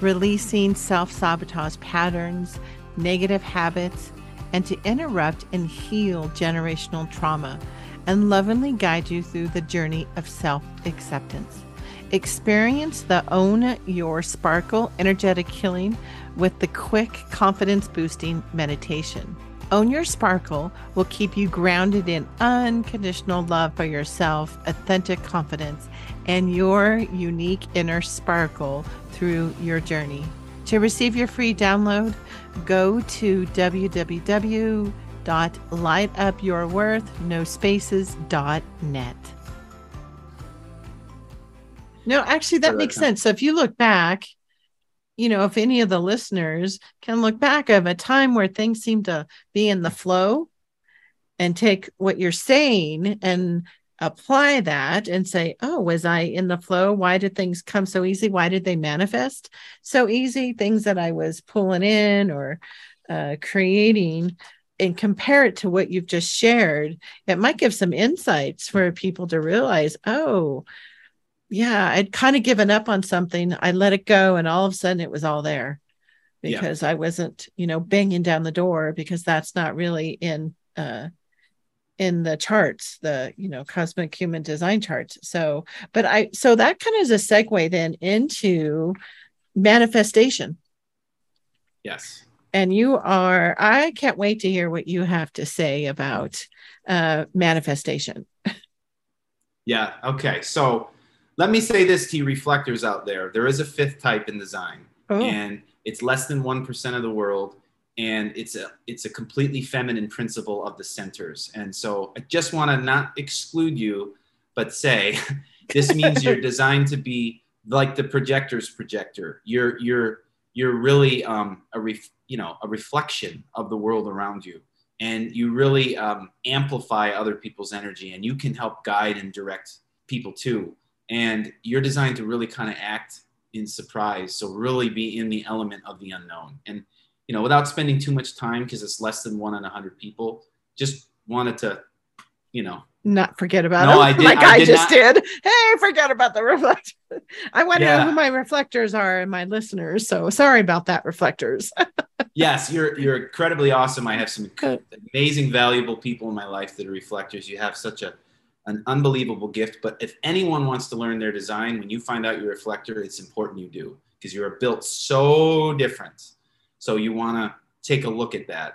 releasing self sabotage patterns, negative habits, and to interrupt and heal generational trauma and lovingly guide you through the journey of self acceptance. Experience the Own Your Sparkle energetic healing with the quick confidence boosting meditation. Own Your Sparkle will keep you grounded in unconditional love for yourself, authentic confidence, and your unique inner sparkle through your journey. To receive your free download, go to www.lightupyourworth.net. No, actually, that makes sense. So if you look back, you know, if any of the listeners can look back of a time where things seem to be in the flow and take what you're saying and apply that and say, oh, was I in the flow? Why did things come so easy? Why did they manifest so easy? Things that I was pulling in or uh, creating and compare it to what you've just shared, it might give some insights for people to realize, oh, yeah, I'd kind of given up on something. I let it go, and all of a sudden it was all there because yeah. I wasn't, you know, banging down the door because that's not really in uh in the charts, the you know cosmic human design charts. So, but I so that kind of is a segue then into manifestation. Yes. And you are, I can't wait to hear what you have to say about uh, manifestation. yeah. Okay. So let me say this to you reflectors out there. There is a fifth type in design, oh. and it's less than 1% of the world. And it's a it's a completely feminine principle of the centers. And so I just want to not exclude you, but say this means you're designed to be like the projector's projector. You're you're you're really um, a ref, you know a reflection of the world around you, and you really um, amplify other people's energy, and you can help guide and direct people too and you're designed to really kind of act in surprise so really be in the element of the unknown and you know without spending too much time because it's less than one in a hundred people just wanted to you know not forget about no, them I did, like I, I did just not. did hey forget about the reflector i want to yeah. know who my reflectors are and my listeners so sorry about that reflectors yes you're you're incredibly awesome i have some amazing valuable people in my life that are reflectors you have such a an unbelievable gift. But if anyone wants to learn their design, when you find out your reflector, it's important you do because you are built so different. So you want to take a look at that.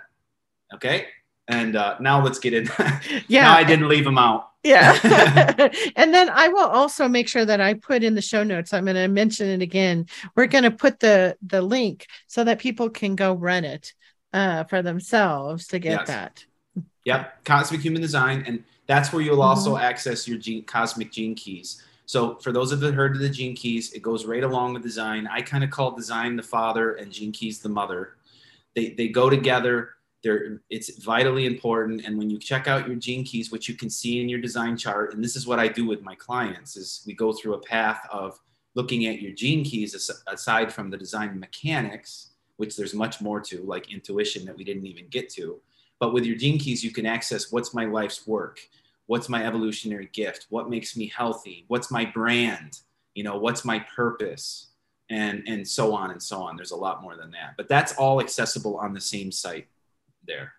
Okay. And uh, now let's get in. yeah. now I didn't leave them out. Yeah. and then I will also make sure that I put in the show notes. I'm going to mention it again. We're going to put the the link so that people can go run it uh, for themselves to get yes. that. Yep. Cosmic Human Design. And that's where you'll also mm-hmm. access your gene, cosmic gene keys. So for those of you that heard of the gene keys, it goes right along with design. I kind of call design the father and gene keys the mother. They, they go together. They're, it's vitally important. And when you check out your gene keys, which you can see in your design chart, and this is what I do with my clients, is we go through a path of looking at your gene keys aside from the design mechanics, which there's much more to, like intuition that we didn't even get to. But with your gene keys, you can access what's my life's work, what's my evolutionary gift, what makes me healthy, what's my brand, you know, what's my purpose, and and so on and so on. There's a lot more than that, but that's all accessible on the same site there.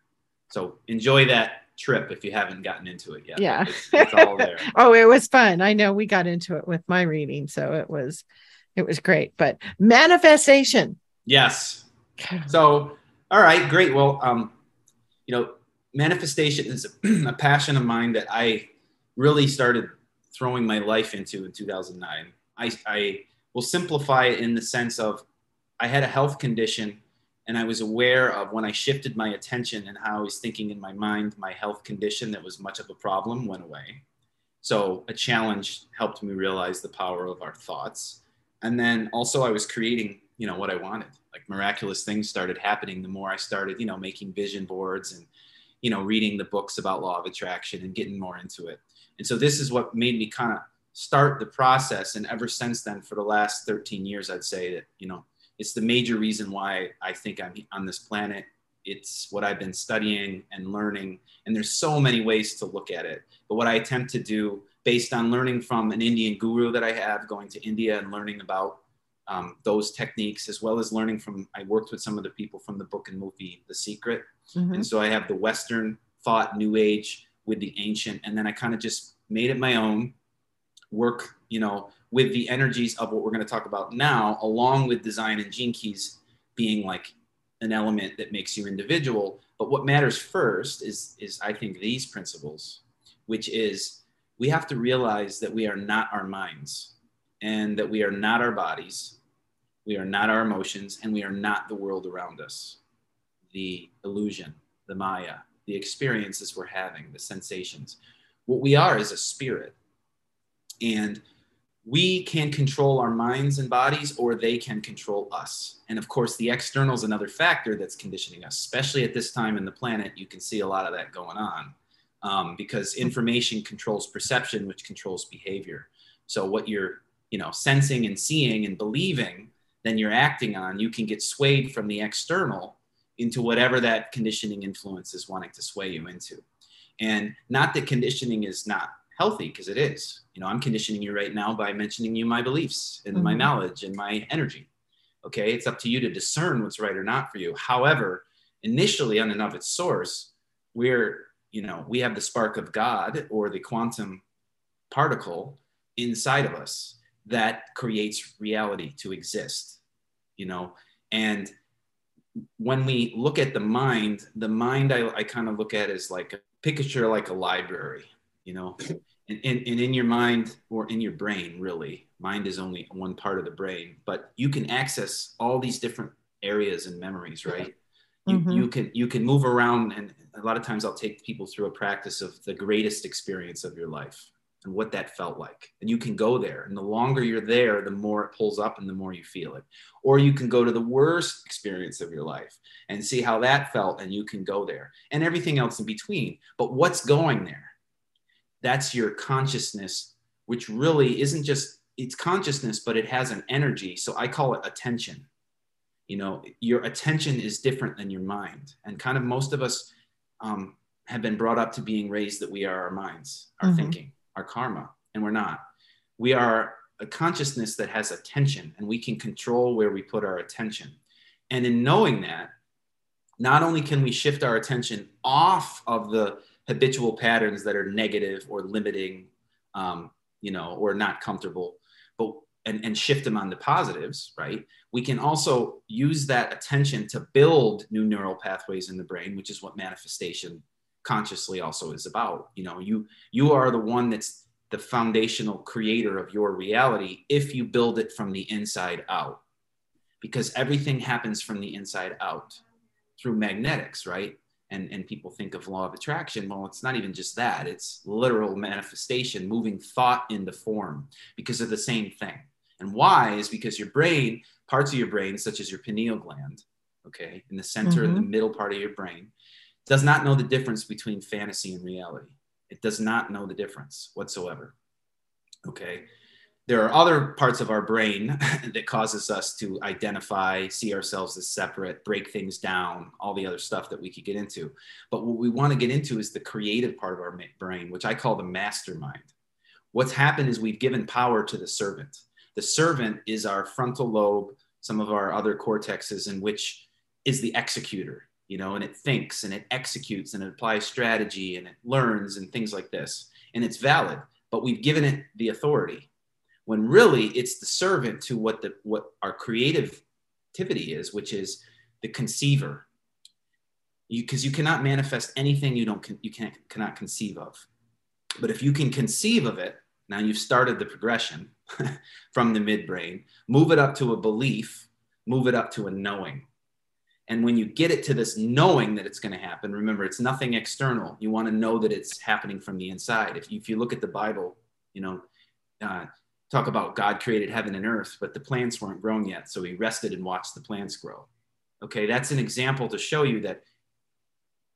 So enjoy that trip if you haven't gotten into it yet. Yeah, it's, it's all there. oh, it was fun. I know we got into it with my reading, so it was it was great. But manifestation. Yes. So, all right, great. Well, um, you know, manifestation is a, passion of mine that I really started throwing my life into in 2009. I, I will simplify it in the sense of I had a health condition and I was aware of when I shifted my attention and how I was thinking in my mind, my health condition that was much of a problem went away. So a challenge helped me realize the power of our thoughts. And then also I was creating, you know, what I wanted. Like miraculous things started happening the more I started, you know, making vision boards and, you know, reading the books about law of attraction and getting more into it. And so this is what made me kind of start the process. And ever since then, for the last 13 years, I'd say that, you know, it's the major reason why I think I'm on this planet. It's what I've been studying and learning. And there's so many ways to look at it. But what I attempt to do based on learning from an Indian guru that I have, going to India and learning about um, those techniques, as well as learning from, I worked with some of the people from the book and movie, The Secret. Mm-hmm. And so I have the Western thought, New Age with the ancient. And then I kind of just made it my own, work, you know, with the energies of what we're going to talk about now, along with design and gene keys being like an element that makes you individual. But what matters first is, is I think these principles, which is we have to realize that we are not our minds and that we are not our bodies, we are not our emotions, and we are not the world around us. The illusion, the Maya, the experiences we're having, the sensations. What we are is a spirit. And we can control our minds and bodies or they can control us and of course the external is another factor that's conditioning us especially at this time in the planet you can see a lot of that going on um, because information controls perception which controls behavior so what you're you know sensing and seeing and believing then you're acting on you can get swayed from the external into whatever that conditioning influence is wanting to sway you into and not that conditioning is not healthy because it is. You know, I'm conditioning you right now by mentioning you my beliefs and mm-hmm. my knowledge and my energy. Okay, it's up to you to discern what's right or not for you. However, initially on and of its source, we're you know we have the spark of God or the quantum particle inside of us that creates reality to exist. You know, and when we look at the mind, the mind I, I kind of look at is like a picture like a library you know and, and, and in your mind or in your brain really mind is only one part of the brain but you can access all these different areas and memories right you, mm-hmm. you can you can move around and a lot of times i'll take people through a practice of the greatest experience of your life and what that felt like and you can go there and the longer you're there the more it pulls up and the more you feel it or you can go to the worst experience of your life and see how that felt and you can go there and everything else in between but what's going there that's your consciousness, which really isn't just it's consciousness, but it has an energy. So I call it attention. You know, your attention is different than your mind. And kind of most of us um, have been brought up to being raised that we are our minds, our mm-hmm. thinking, our karma, and we're not. We are a consciousness that has attention and we can control where we put our attention. And in knowing that, not only can we shift our attention off of the habitual patterns that are negative or limiting, um, you know, or not comfortable, but and, and shift them on the positives, right? We can also use that attention to build new neural pathways in the brain, which is what manifestation consciously also is about. You know, you you are the one that's the foundational creator of your reality if you build it from the inside out. Because everything happens from the inside out through magnetics, right? and, and people think of law of attraction well it's not even just that it's literal manifestation moving thought into form because of the same thing and why is because your brain parts of your brain such as your pineal gland okay in the center mm-hmm. in the middle part of your brain does not know the difference between fantasy and reality. It does not know the difference whatsoever okay? There are other parts of our brain that causes us to identify see ourselves as separate break things down all the other stuff that we could get into. But what we want to get into is the creative part of our brain which i call the mastermind. What's happened is we've given power to the servant. The servant is our frontal lobe some of our other cortexes in which is the executor you know and it thinks and it executes and it applies strategy and it learns and things like this. And it's valid but we've given it the authority when really it's the servant to what the what our creativity is which is the conceiver. Because you, cannot manifest anything you don't you can't cannot conceive of. But if you can conceive of it Now you've started the progression from the midbrain, move it up to a belief, move it up to a knowing. And when you get it to this knowing that it's going to happen, remember, it's nothing external. You want to know that it's happening from the inside. If you, if you look at the Bible, you know, uh, talk about God created heaven and earth, but the plants weren't grown yet. So he rested and watched the plants grow. Okay, that's an example to show you that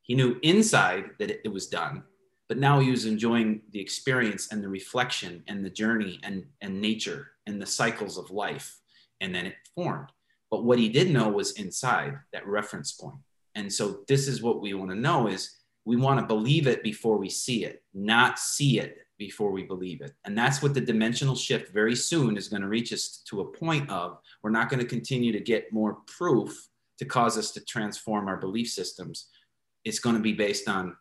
he knew inside that it, it was done, but now he was enjoying the experience and the reflection and the journey and, and nature and the cycles of life. And then it formed. But what he did know was inside that reference point. And so this is what we want to know is we want to believe it before we see it, not see it before we believe it. And that's what the dimensional shift very soon is going to reach us to a point of. We're not going to continue to get more proof to cause us to transform our belief systems. It's going to be based on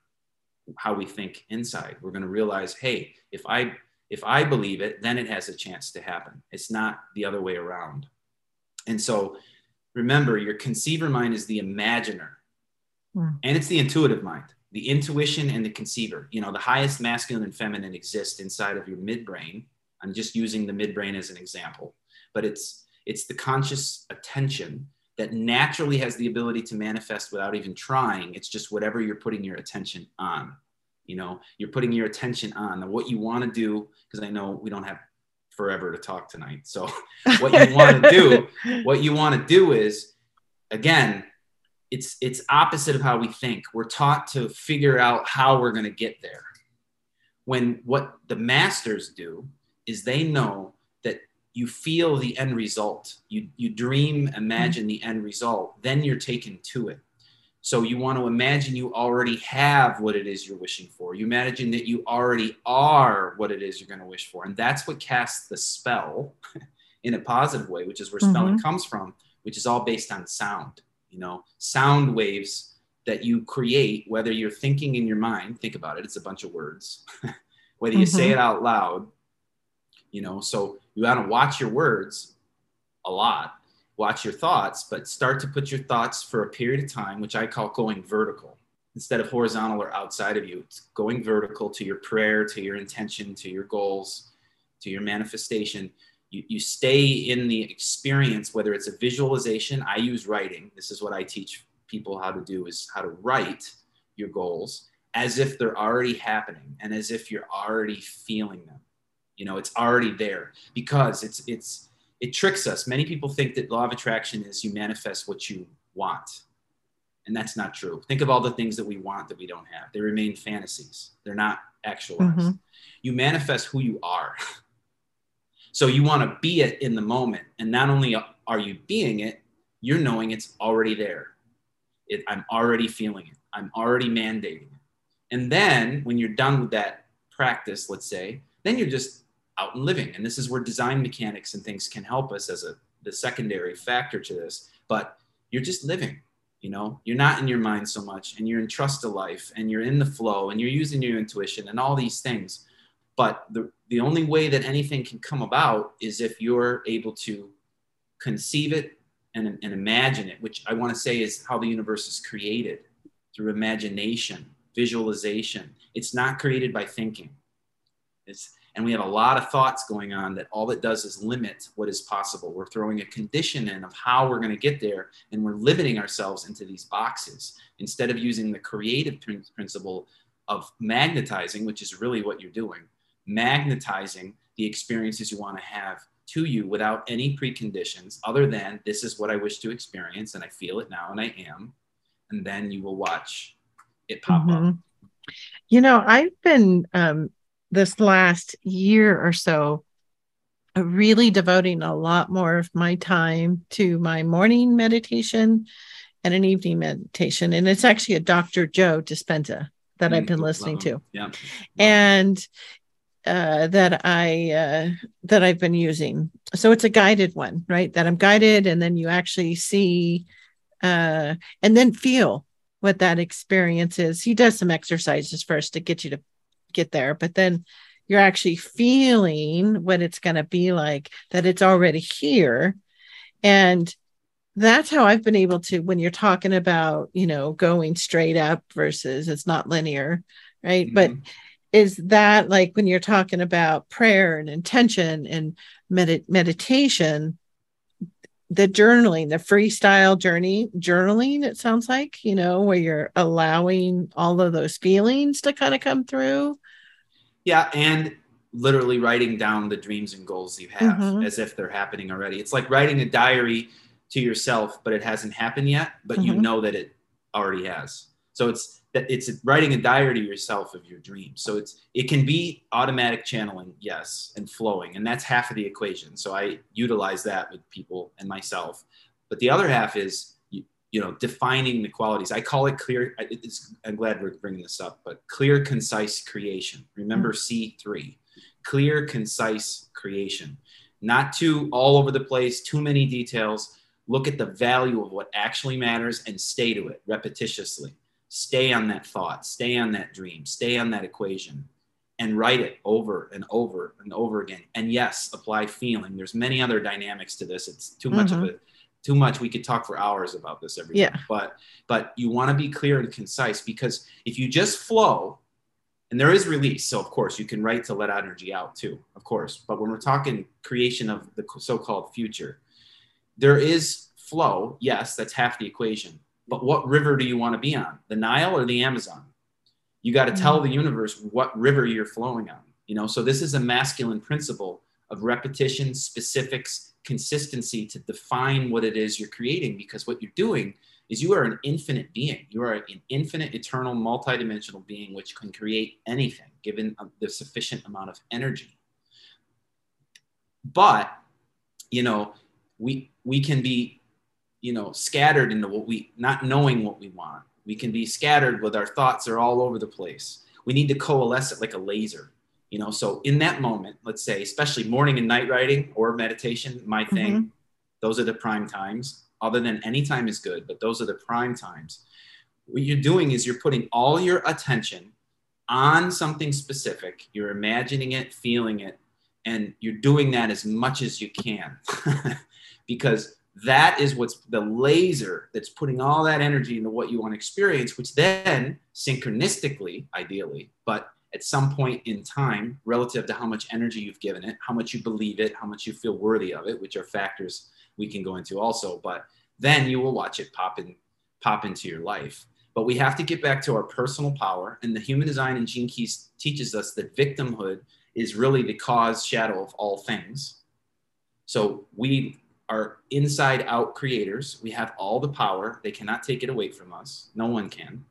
how we think inside. We're going to realize, hey, if I if I believe it, then it has a chance to happen. It's not the other way around. And so remember, your conceiver mind is the imaginer mm. and it's the intuitive mind, the intuition and the conceiver. You know, the highest masculine and feminine exist inside of your midbrain. I'm just using the midbrain as an example, but it's it's the conscious attention that naturally has the ability to manifest without even trying. It's just whatever you're putting your attention on. You know, you're putting your attention on what you want to do, because I know we don't have forever to talk tonight. So what you want to do, what you want to do is again, it's it's opposite of how we think. We're taught to figure out how we're going to get there. When what the masters do is they know that you feel the end result. You you dream, imagine the end result, then you're taken to it. So you want to imagine you already have what it is you're wishing for. You imagine that you already are what it is you're going to wish for. And that's what casts the spell in a positive way, which is where mm-hmm. spelling comes from, which is all based on sound. You know, sound waves that you create, whether you're thinking in your mind, think about it, it's a bunch of words, whether you mm-hmm. say it out loud, you know, so you got to watch your words a lot watch your thoughts, but start to put your thoughts for a period of time, which I call going vertical instead of horizontal or outside of you. It's going vertical to your prayer, to your intention, to your goals, to your manifestation. You, you stay in the experience, whether it's a visualization. I use writing. This is what I teach people how to do is how to write your goals as if they're already happening and as if you're already feeling them. You know, it's already there because it's it's it tricks us. Many people think that law of attraction is you manifest what you want. And that's not true. Think of all the things that we want that we don't have. They remain fantasies. They're not actualized. Mm-hmm. You manifest who you are. so you want to be it in the moment. And not only are you being it, you're knowing it's already there. It, I'm already feeling it. I'm already mandating it. And then when you're done with that practice, let's say, then you're just out and living. And this is where design mechanics and things can help us as a the secondary factor to this. But you're just living, you know, you're not in your mind so much and you're in trust to life and you're in the flow and you're using your intuition and all these things. But the, the only way that anything can come about is if you're able to conceive it and, and imagine it, which I want to say is how the universe is created through imagination, visualization. It's not created by thinking. It's and we have a lot of thoughts going on that all it does is limit what is possible. We're throwing a condition in of how we're going to get there, and we're limiting ourselves into these boxes instead of using the creative principle of magnetizing, which is really what you're doing, magnetizing the experiences you want to have to you without any preconditions other than this is what I wish to experience, and I feel it now, and I am. And then you will watch it pop mm-hmm. up. You know, I've been um, this last year or so really devoting a lot more of my time to my morning meditation and an evening meditation. And it's actually a Dr. Joe Dispenza that mm, I've been listening to. Yeah. And uh, that I uh, that I've been using. So it's a guided one, right? That I'm guided, and then you actually see uh, and then feel what that experience is. He does some exercises first to get you to get there, but then you're actually feeling what it's going to be like, that it's already here. And that's how I've been able to, when you're talking about, you know, going straight up versus it's not linear, right? Mm-hmm. But is that like when you're talking about prayer and intention and med- meditation the journaling the freestyle journey journaling it sounds like you know where you're allowing all of those feelings to kind of come through yeah and literally writing down the dreams and goals you have mm-hmm. as if they're happening already it's like writing a diary to yourself but it hasn't happened yet but mm-hmm. you know that it already has so it's that it's writing a diary to yourself of your dreams. So it's it can be automatic channeling, yes, and flowing, and that's half of the equation. So I utilize that with people and myself. But the other half is you, you know defining the qualities. I call it clear. I'm glad we're bringing this up, but clear, concise creation. Remember mm-hmm. C three, clear, concise creation. Not too all over the place, too many details. Look at the value of what actually matters and stay to it repetitiously stay on that thought, stay on that dream, stay on that equation and write it over and over and over again. And yes, apply feeling. There's many other dynamics to this. It's too much mm-hmm. of it. Too much. We could talk for hours about this every yeah. But but you want to be clear and concise because if you just flow, and there is release. So of course you can write to let energy out too, of course. But when we're talking creation of the so-called future, there is flow. Yes, that's half the equation but what river do you want to be on? The nile or the amazon? You got to tell mm. the universe what river you're flowing on you know? So this is a masculine principle of repetition specifics consistency to define what it is you're creating because what you're doing is you are an infinite being. You are an infinite eternal multidimensional being which can create anything given the sufficient amount of energy. But you know we we can be you know scattered into what we not knowing what we want. We can be scattered with our thoughts are all over the place. We need to coalesce it like a laser you know? So in that moment let's say especially morning and night writing or meditation my thing mm-hmm. those are the prime times. Other than any time is good but those are the prime times. What you're doing is you're putting all your attention on something specific. You're imagining it feeling it and you're doing that as much as you can. Because that is what's the laser that's putting all that energy into what you want to experience, which then synchronistically, ideally, but at some point in time, relative to how much energy you've given it, how much you believe it, how much you feel worthy of it, which are factors we can go into also, but then you will watch it pop in, pop into your life. But we have to get back to our personal power. And the human design and Gene Keys teaches us that victimhood is really the cause shadow of all things. So we are inside out creators. We have all the power. They cannot take it away from us. No one can.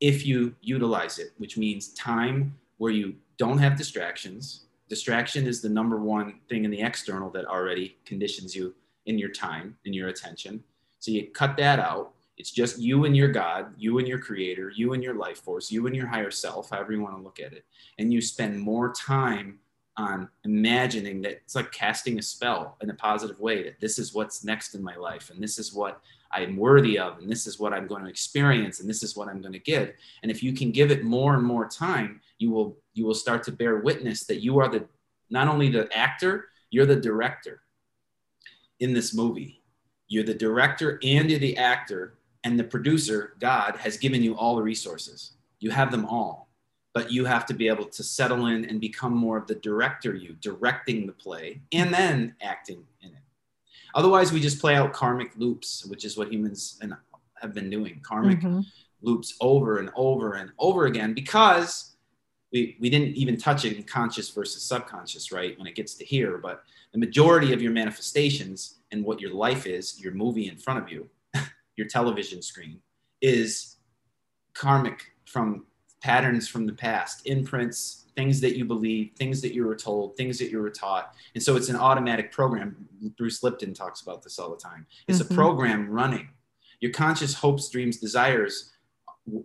If you utilize it, which means time where you don't have distractions. Distraction is the number one thing in the external that already conditions you in your time, in your attention. So you cut that out. It's just you and your God, you and your creator, you and your life force, you and your higher self, however you want to look at it. And you spend more time on imagining that it's like casting a spell in a positive way that this is what's next in my life and this is what I'm worthy of and this is what I'm going to experience and this is what I'm going to give. And if you can give it more and more time, you will you will start to bear witness that you are the not only the actor, you're the director in this movie. You're the director and you're the actor and the producer, God has given you all the resources. You have them all but you have to be able to settle in and become more of the director you directing the play and then acting in it otherwise we just play out karmic loops which is what humans have been doing karmic mm-hmm. loops over and over and over again because we, we didn't even touch it in conscious versus subconscious right when it gets to here but the majority of your manifestations and what your life is your movie in front of you your television screen is karmic from patterns from the past, imprints, things that you believe, things that you were told, things that you were taught. And so it's an automatic program. Bruce Lipton talks about this all the time. It's mm-hmm. a program running. Your conscious hopes, dreams, desires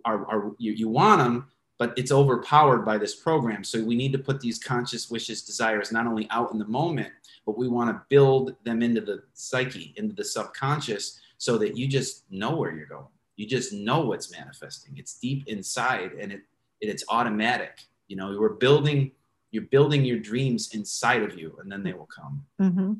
are, are you, you want them, but it's overpowered by this program. So we need to put these conscious wishes, desires not only out in the moment, but we want to build them into the psyche, into the subconscious, so that you just know where you're going. You just know what's manifesting. It's deep inside and it it's automatic. You know, you're building, you're building your dreams inside of you, and then they will come. Mm-hmm.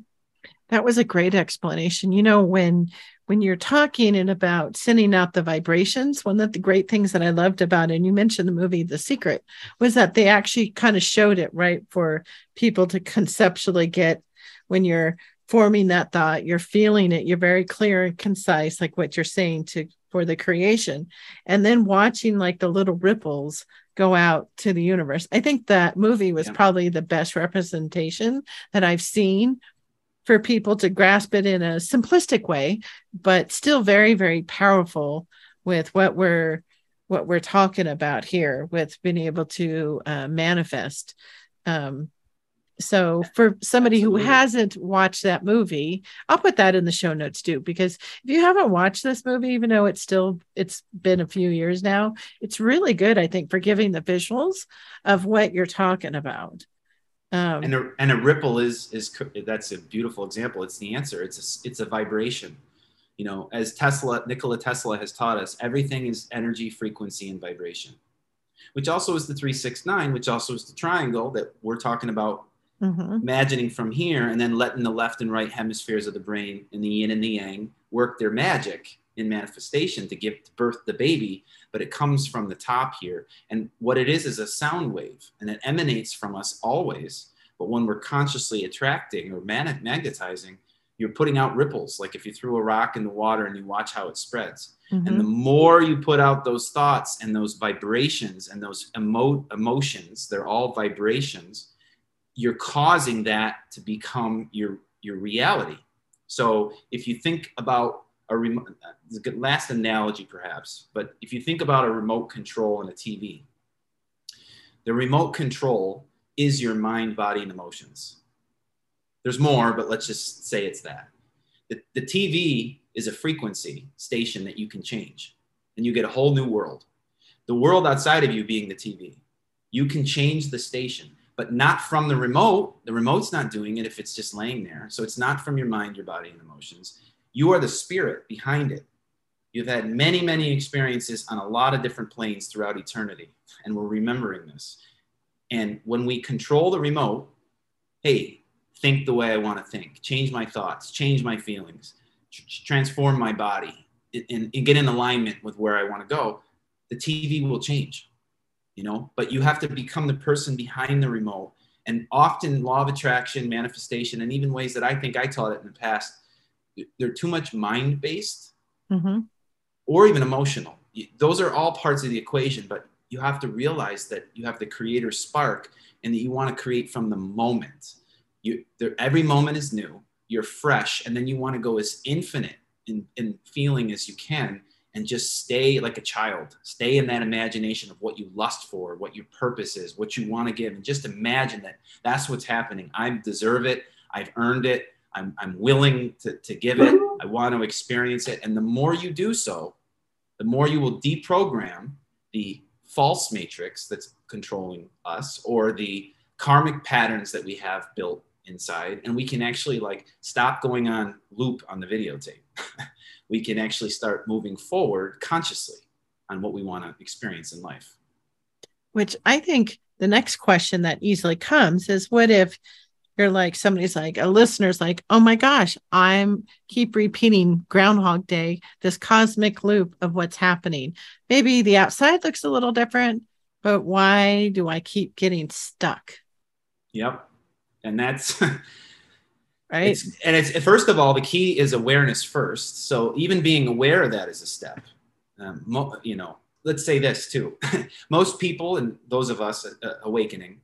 That was a great explanation. You know, when when you're talking and about sending out the vibrations, one of the great things that I loved about and you mentioned the movie The Secret, was that they actually kind of showed it right for people to conceptually get when you're forming that thought, you're feeling it, you're very clear and concise, like what you're saying to for the creation, and then watching like the little ripples go out to the universe. I think that movie was yeah. probably the best representation that I've seen for people to grasp it in a simplistic way, but still very, very powerful with what we're what we're talking about here with being able to uh, manifest. Um, so for somebody Absolutely. who hasn't watched that movie, I'll put that in the show notes too, because if you haven't watched this movie, even though it's still it's been a few years now, it's really good, I think, for giving the visuals of what you're talking about. Um, and a, and a ripple is is that's a beautiful example. It's the answer. It's a, it's a vibration. You know, as Tesla Nikola Tesla has taught us, everything is energy, frequency, and vibration. Which also is the three six nine, which also is the triangle that we're talking about. Mm-hmm. Imagining from here and then letting the left and right hemispheres of the brain and the yin and the yang work their magic in manifestation to give birth to the baby, but it comes from the top here. And what it is is a sound wave, and it emanates from us always. But when we're consciously attracting or magnetizing, you're putting out ripples. Like if you threw a rock in the water and you watch how it spreads. Mm-hmm. And the more you put out those thoughts and those vibrations and those emo- emotions, they're all vibrations, you're causing that to become your, your reality. So if you think about a last analogy perhaps, but if you think about a remote control in a TV, the remote control is your mind, body, and emotions. There's more, but let's just say it's that. The, the TV is a frequency station that you can change, and you get a whole new world. The world outside of you being the TV. You can change the station, but not from the remote. The remote's not doing it if it's just laying there. So it's not from your mind, your body, and emotions you are the spirit behind it. You've had many, many experiences on a lot of different planes throughout eternity, and we're remembering this. And when we control the remote, hey, think the way I want to think, change my thoughts, change my feelings, tr- transform my body, and, and get in alignment with where I want to go, the TV will change, you know. But you have to become the person behind the remote. And often, law of attraction, manifestation, and even ways that I think I taught it in the past they're too much mind based mm-hmm. or even emotional. Those are all parts of the equation, but you have to realize that you have the creator spark and that you want to create from the moment. You, there, every moment is new, you're fresh, and then you want to go as infinite in, in feeling as you can and just stay like a child. Stay in that imagination of what you lust for, what your purpose is, what you want to give, and just imagine that that's what's happening. I deserve it. I've earned it. I'm, I'm willing to, to give it. I want to experience it. And the more you do so, the more you will deprogram the false matrix that's controlling us or the karmic patterns that we have built inside. And we can actually like stop going on loop on the videotape. we can actually start moving forward consciously on what we want to experience in life. Which I think the next question that easily comes is what if you're like somebody's like a listener's like oh my gosh i'm keep repeating groundhog day this cosmic loop of what's happening maybe the outside looks a little different but why do i keep getting stuck yep and that's right. it's, and it's first of all the key is awareness first. So even being aware of that is a step. Um, mo- you know let's say this too. Most people and those of us uh, awakening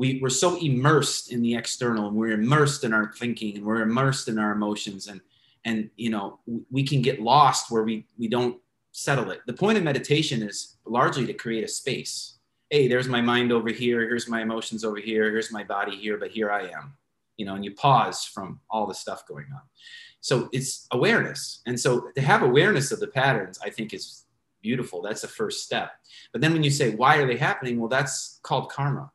we, we're so immersed in the external and we're immersed in our thinking and we're immersed in our emotions and and you know we can get lost where we we don't settle it. The point of meditation is largely to create a space hey there's my mind over here here's my emotions over here here's my body here but here i am you know and you pause from all the stuff going on. So it's awareness. And so to have awareness of the patterns i think is beautiful. That's the first step. But then when you say why are they happening? Well that's called karma.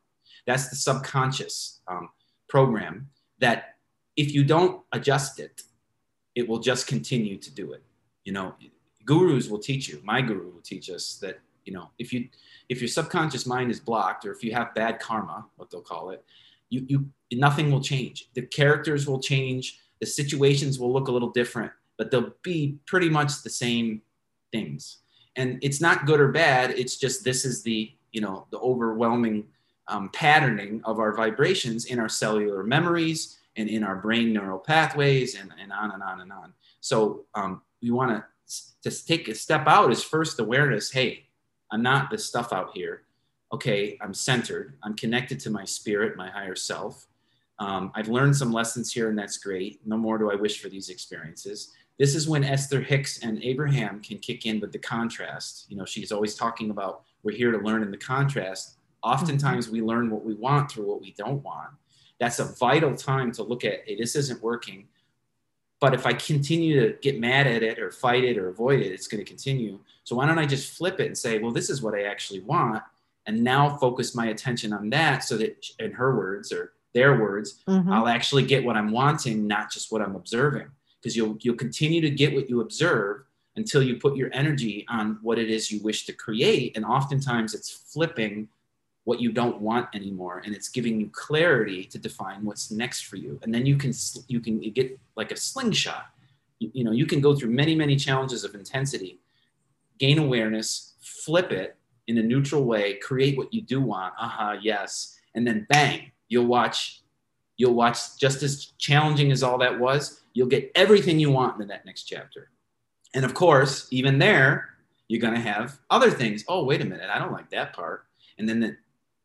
That's the subconscious um, program that if you don't adjust it, it will just continue to do it. You know, gurus will teach you. My guru will teach us that you know if you if your subconscious mind is blocked or if you have bad karma, what they'll call it, you you nothing will change. The characters will change. The situations will look a little different, but they'll be pretty much the same things. And it's not good or bad. It's just this is the, you know, the overwhelming um, patterning of our vibrations in our cellular memories and in our brain neural pathways and, and on and on and on. So um, we want to to take a step out is first awareness. Hey, I'm not the stuff out here. Okay, I'm centered. I'm connected to my spirit, my higher self. Um, I've learned some lessons here, and that's great. No more do I wish for these experiences. This is when Esther Hicks and Abraham can kick in with the contrast. You know, she's always talking about we're here to learn in the contrast. Oftentimes, we learn what we want through what we don't want. That's a vital time to look at, hey, this isn't working. But if I continue to get mad at it or fight it or avoid it, it's going to continue. So why don't I just flip it and say, well, this is what I actually want. And now focus my attention on that so that, in her words or their words, mm-hmm. I'll actually get what I'm wanting, not just what I'm observing. Because you'll, you'll continue to get what you observe until you put your energy on what it is you wish to create. And oftentimes it's flipping what you don't want anymore and it's giving you clarity to define what's next for you. And then you can you can get like a slingshot. You, you know you can go through many many challenges of intensity gain awareness flip it in a neutral way create what you do want aha uh-huh, yes and then bang you'll watch you'll watch just as challenging as all that was you'll get everything you want in that next chapter. And of course even there you're going to have other things. Oh wait a minute i don't like that part. And then the,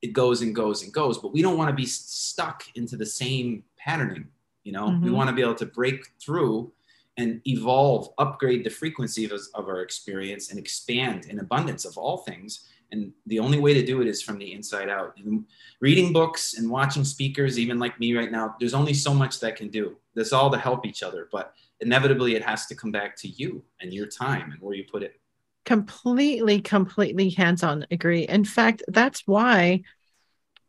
it goes and goes and goes but we don't want to be stuck into the same patterning you know? Mm-hmm. we want to be able to break through and evolve upgrade the frequency of, of our experience and expand in abundance of all things. And the only way to do it is from the inside out. Reading books and watching speakers even like me right now there's only so much that can do. There's all to help each other but inevitably it has to come back to you and your time and where you put it completely completely hands-on agree. In fact that's why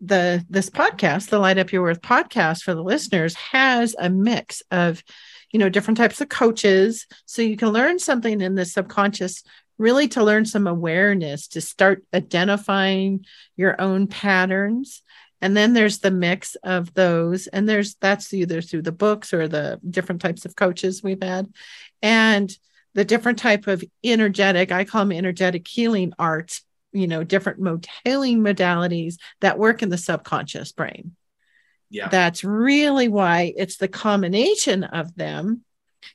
the this podcast the light up your worth podcast for the listeners has a mix of you know different types of coaches. So you can learn something in the subconscious really to learn some awareness to start identifying your own patterns. And then there's the mix of those and there's that's either through the books or the different types of coaches we've had. And the different type of energetic i call them energetic healing arts you know different mod- healing modalities that work in the subconscious brain. Yeah. That's really why it's the combination of them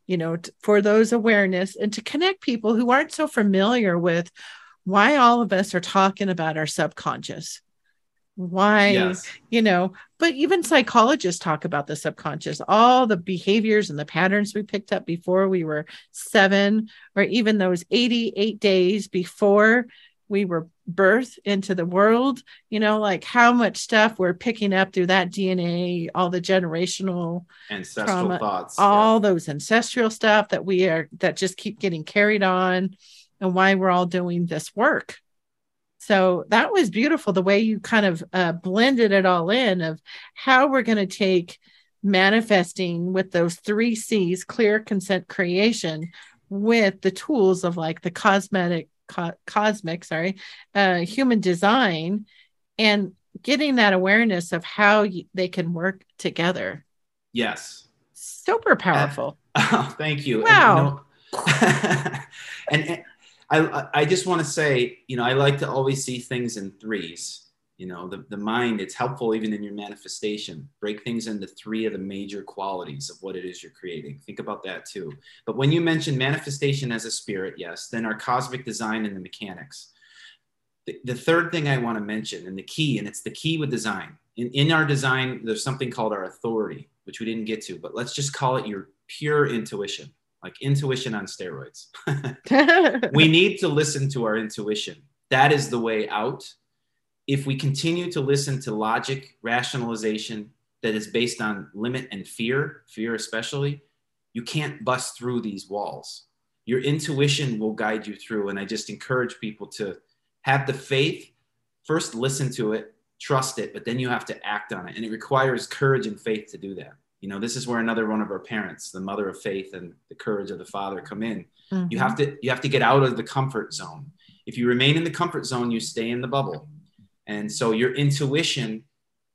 you know t- for those awareness and to connect people who aren't so familiar with why all of us are talking about our subconscious why yes. you know but even psychologists talk about the subconscious all the behaviors and the patterns we picked up before we were seven or even those 88 days before we were birthed into the world you know like how much stuff we're picking up through that dna all the generational ancestral trauma, thoughts all yeah. those ancestral stuff that we are that just keep getting carried on and why we're all doing this work so that was beautiful the way you kind of uh, blended it all in of how we're going to take manifesting with those three C's clear consent creation with the tools of like the cosmetic co- cosmic sorry uh, human design and getting that awareness of how they can work together. Yes. Super powerful. Uh, oh, thank you. Wow and, you know, and, and I, I just want to say, you know, I like to always see things in threes. You know, the, the mind, it's helpful even in your manifestation. Break things into three of the major qualities of what it is you're creating. Think about that too. But when you mention manifestation as a spirit, yes, then our cosmic design and the mechanics. The, the third thing I want to mention, and the key, and it's the key with design. In, in our design, there's something called our authority, which we didn't get to, but let's just call it your pure intuition like intuition on steroids. we need to listen to our intuition. That is the way out. If we continue to listen to logic, rationalization that is based on limit and fear, fear especially, you can't bust through these walls. Your intuition will guide you through. And I just encourage people to have the faith, first listen to it, trust it, but then you have to act on it. And it requires courage and faith to do that you know this is where another one of our parents the mother of faith and the courage of the father come in mm-hmm. you have to you have to get out of the comfort zone if you remain in the comfort zone you stay in the bubble and so your intuition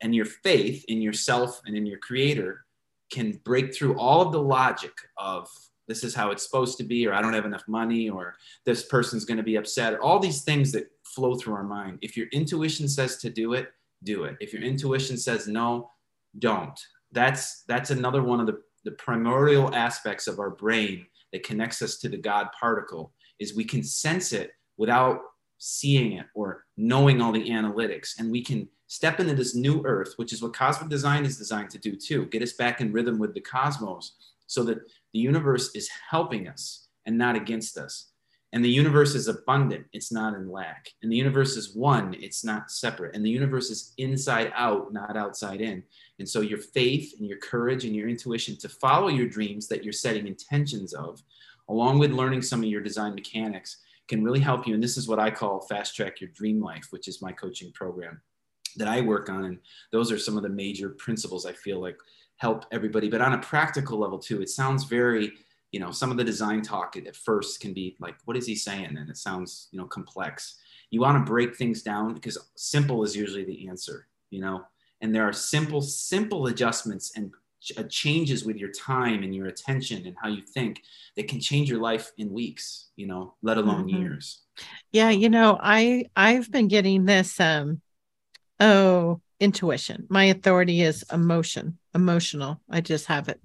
and your faith in yourself and in your creator can break through all of the logic of this is how it's supposed to be, or I don't have enough money, or this person's going to be upset, all these things that flow through our mind. If your intuition says to do it, do it. If your intuition says no, don't. That's that's another one of the, the primordial aspects of our brain that connects us to the God particle is we can sense it without seeing it or knowing all the analytics. And we can step into this new earth, which is what cosmic design is designed to do too, get us back in rhythm with the cosmos so that the universe is helping us and not against us. And the universe is abundant, it's not in lack. And the universe is one, it's not separate. And the universe is inside out, not outside in. And so your faith and your courage and your intuition to follow your dreams that you're setting intentions of, along with learning some of your design mechanics, can really help you. And this is what I call fast track your dream life, which is my coaching program that I work on. And those are some of the major principles I feel like help everybody. But on a practical level too, it sounds very, you know, some of the design talk at first can be like, what is he saying? And it sounds, you know, complex. You want to break things down because simple is usually the answer, you know, and there are simple, simple adjustments and uh, changes with your time and your attention and how you think that can change your life in weeks you know let alone mm-hmm. years. Yeah you know i i've been getting this um oh intuition. My authority is emotion emotional. I just have it.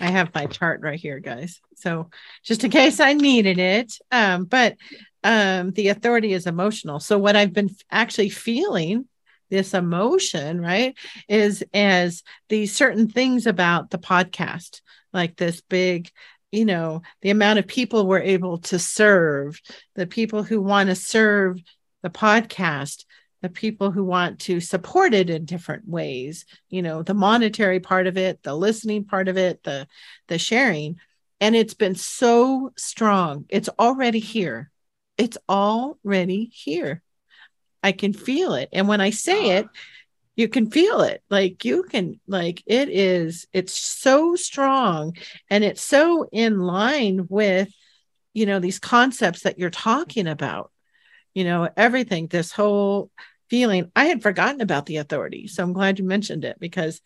I have my chart right here guys. So just in case i needed it um but um the authority is emotional. So what i've been actually feeling this emotion, right? Is as these certain things about the podcast, like this big, you know, the amount of people we're able to serve, the people who want to serve the podcast, the people who want to support it in different ways, you know, the monetary part of it, the listening part of it, the the sharing. And it's been so strong. It's already here. It's already here. I can feel it. And when I say ah. it, you can feel it. Like you can, like it is, it's so strong and it's so in line with, you know, these concepts that you're talking about, you know, everything, this whole feeling. I had forgotten about the authority. So I'm glad you mentioned it because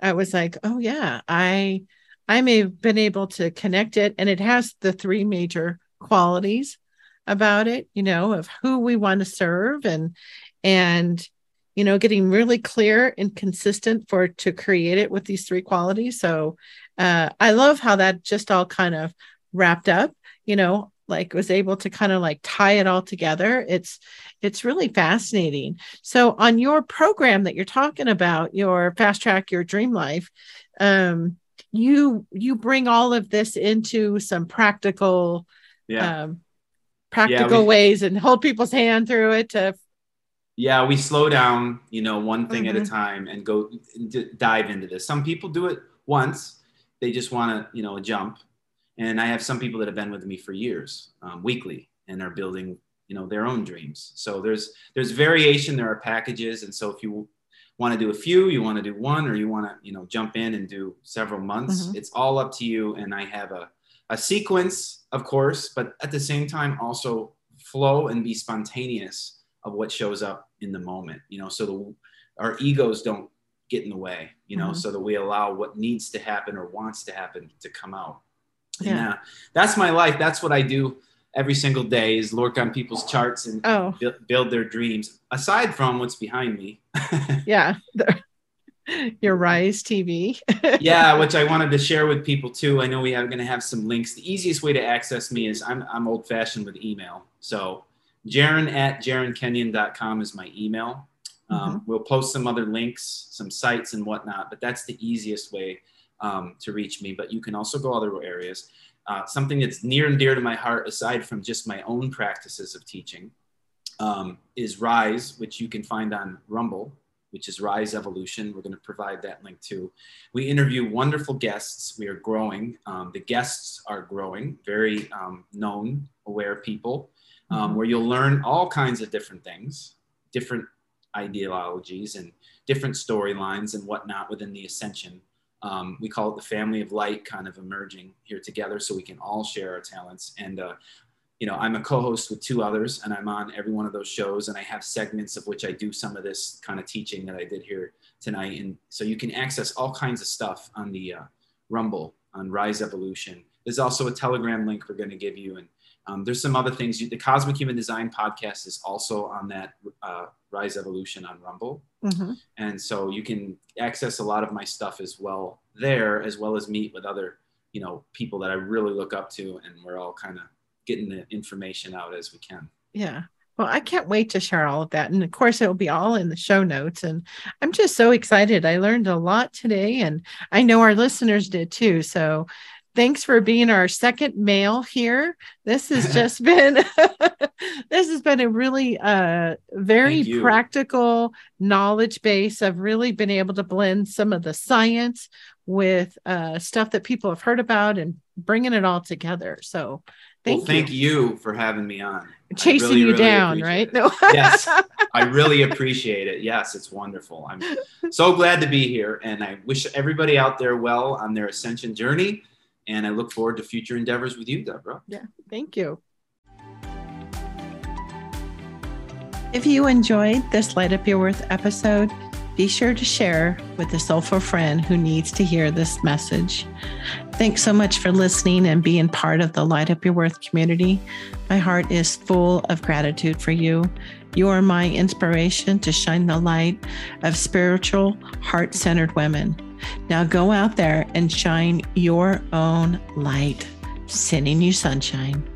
I was like, oh, yeah, I. I may have been able to connect it, and it has the three major qualities about it, you know, of who we want to serve and and you know getting really clear and consistent for to create it with these three qualities. So uh, I love how that just all kind of wrapped up, you know, like was able to kind of like tie it all together. It's it's really fascinating. So on your program that you're talking about, your fast track your dream life, um, you you bring all of this into some practical yeah. um, practical yeah, we, ways and hold people's hand through it to yeah we slow down you know one thing mm-hmm. at a mm-hmm. time and go d- dive into this some people do it once they just want to you know jump and i have some people that have been with me for years um, weekly and are building you know their own dreams so there's there's variation there are packages and so if you want to do a few you want to do one or you want to you know jump in and do several months mm-hmm. it's all up to you and i have a a sequence, of course, but at the same time also flow and be spontaneous of what shows up in the moment. You know, so the, our egos don't get in the way. You know, mm-hmm. so that we allow what needs to happen or wants to happen to come out. Yeah, and, uh, that's my life. That's what I do every single day is work on people's charts and oh. build, build their dreams. Aside from what's behind me. yeah. your rise tv yeah which i wanted to share with people too. I know we are going to have some links. The easiest way to access me is i'm, I'm old fashioned with email. So jaron at jaronkenyon.com is my email. Um, mm-hmm. we'll post some other links some sites and whatnot but that's the easiest way um, to reach me. But you can also go other areas. Uh, something that's near and dear to my heart aside from just my own practices of teaching um, is rise which you can find on rumble which is Rise Evolution. We're going to provide that link too. We interview wonderful guests. We are growing. Um, the guests are growing, very um, known, aware people, um, mm-hmm. where you'll learn all kinds of different things, different ideologies, and different storylines and whatnot within the ascension. Um, we call it the family of light kind of emerging here together so we can all share our talents. And uh, you know, I'm a co-host with two others, and I'm on every one of those shows, and I have segments of which I do some of this kind of teaching that I did here tonight, and so you can access all kinds of stuff on the uh, Rumble on Rise Evolution. There's also a Telegram link we're going to give you, and um, there's some other things. The Cosmic Human Design podcast is also on that uh, Rise Evolution on Rumble, mm-hmm. and so you can access a lot of my stuff as well there, as well as meet with other, you know, people that I really look up to, and we're all kind of getting the information out as we can. Yeah. Well, I can't wait to share all of that. And of course, it will be all in the show notes. And I'm just so excited. I learned a lot today, and I know our listeners did too. So thanks for being our second male here. This has just been this has been a really uh very practical knowledge base. I've really been able to blend some of the science with uh stuff that people have heard about and bringing it all together. So Thank well, thank you for having me on. Chasing really, you really down, right? No. yes, I really appreciate it. Yes, it's wonderful. I'm so glad to be here, and I wish everybody out there well on their ascension journey. And I look forward to future endeavors with you, Deborah. Yeah, thank you. If you enjoyed this Light Up Your Worth episode, be sure to share with a soulful friend who needs to hear this message. Thanks so much for listening and being part of the Light Up Your Worth community. My heart is full of gratitude for you. You are my inspiration to shine the light of spiritual, heart centered women. Now go out there and shine your own light. Sending you sunshine.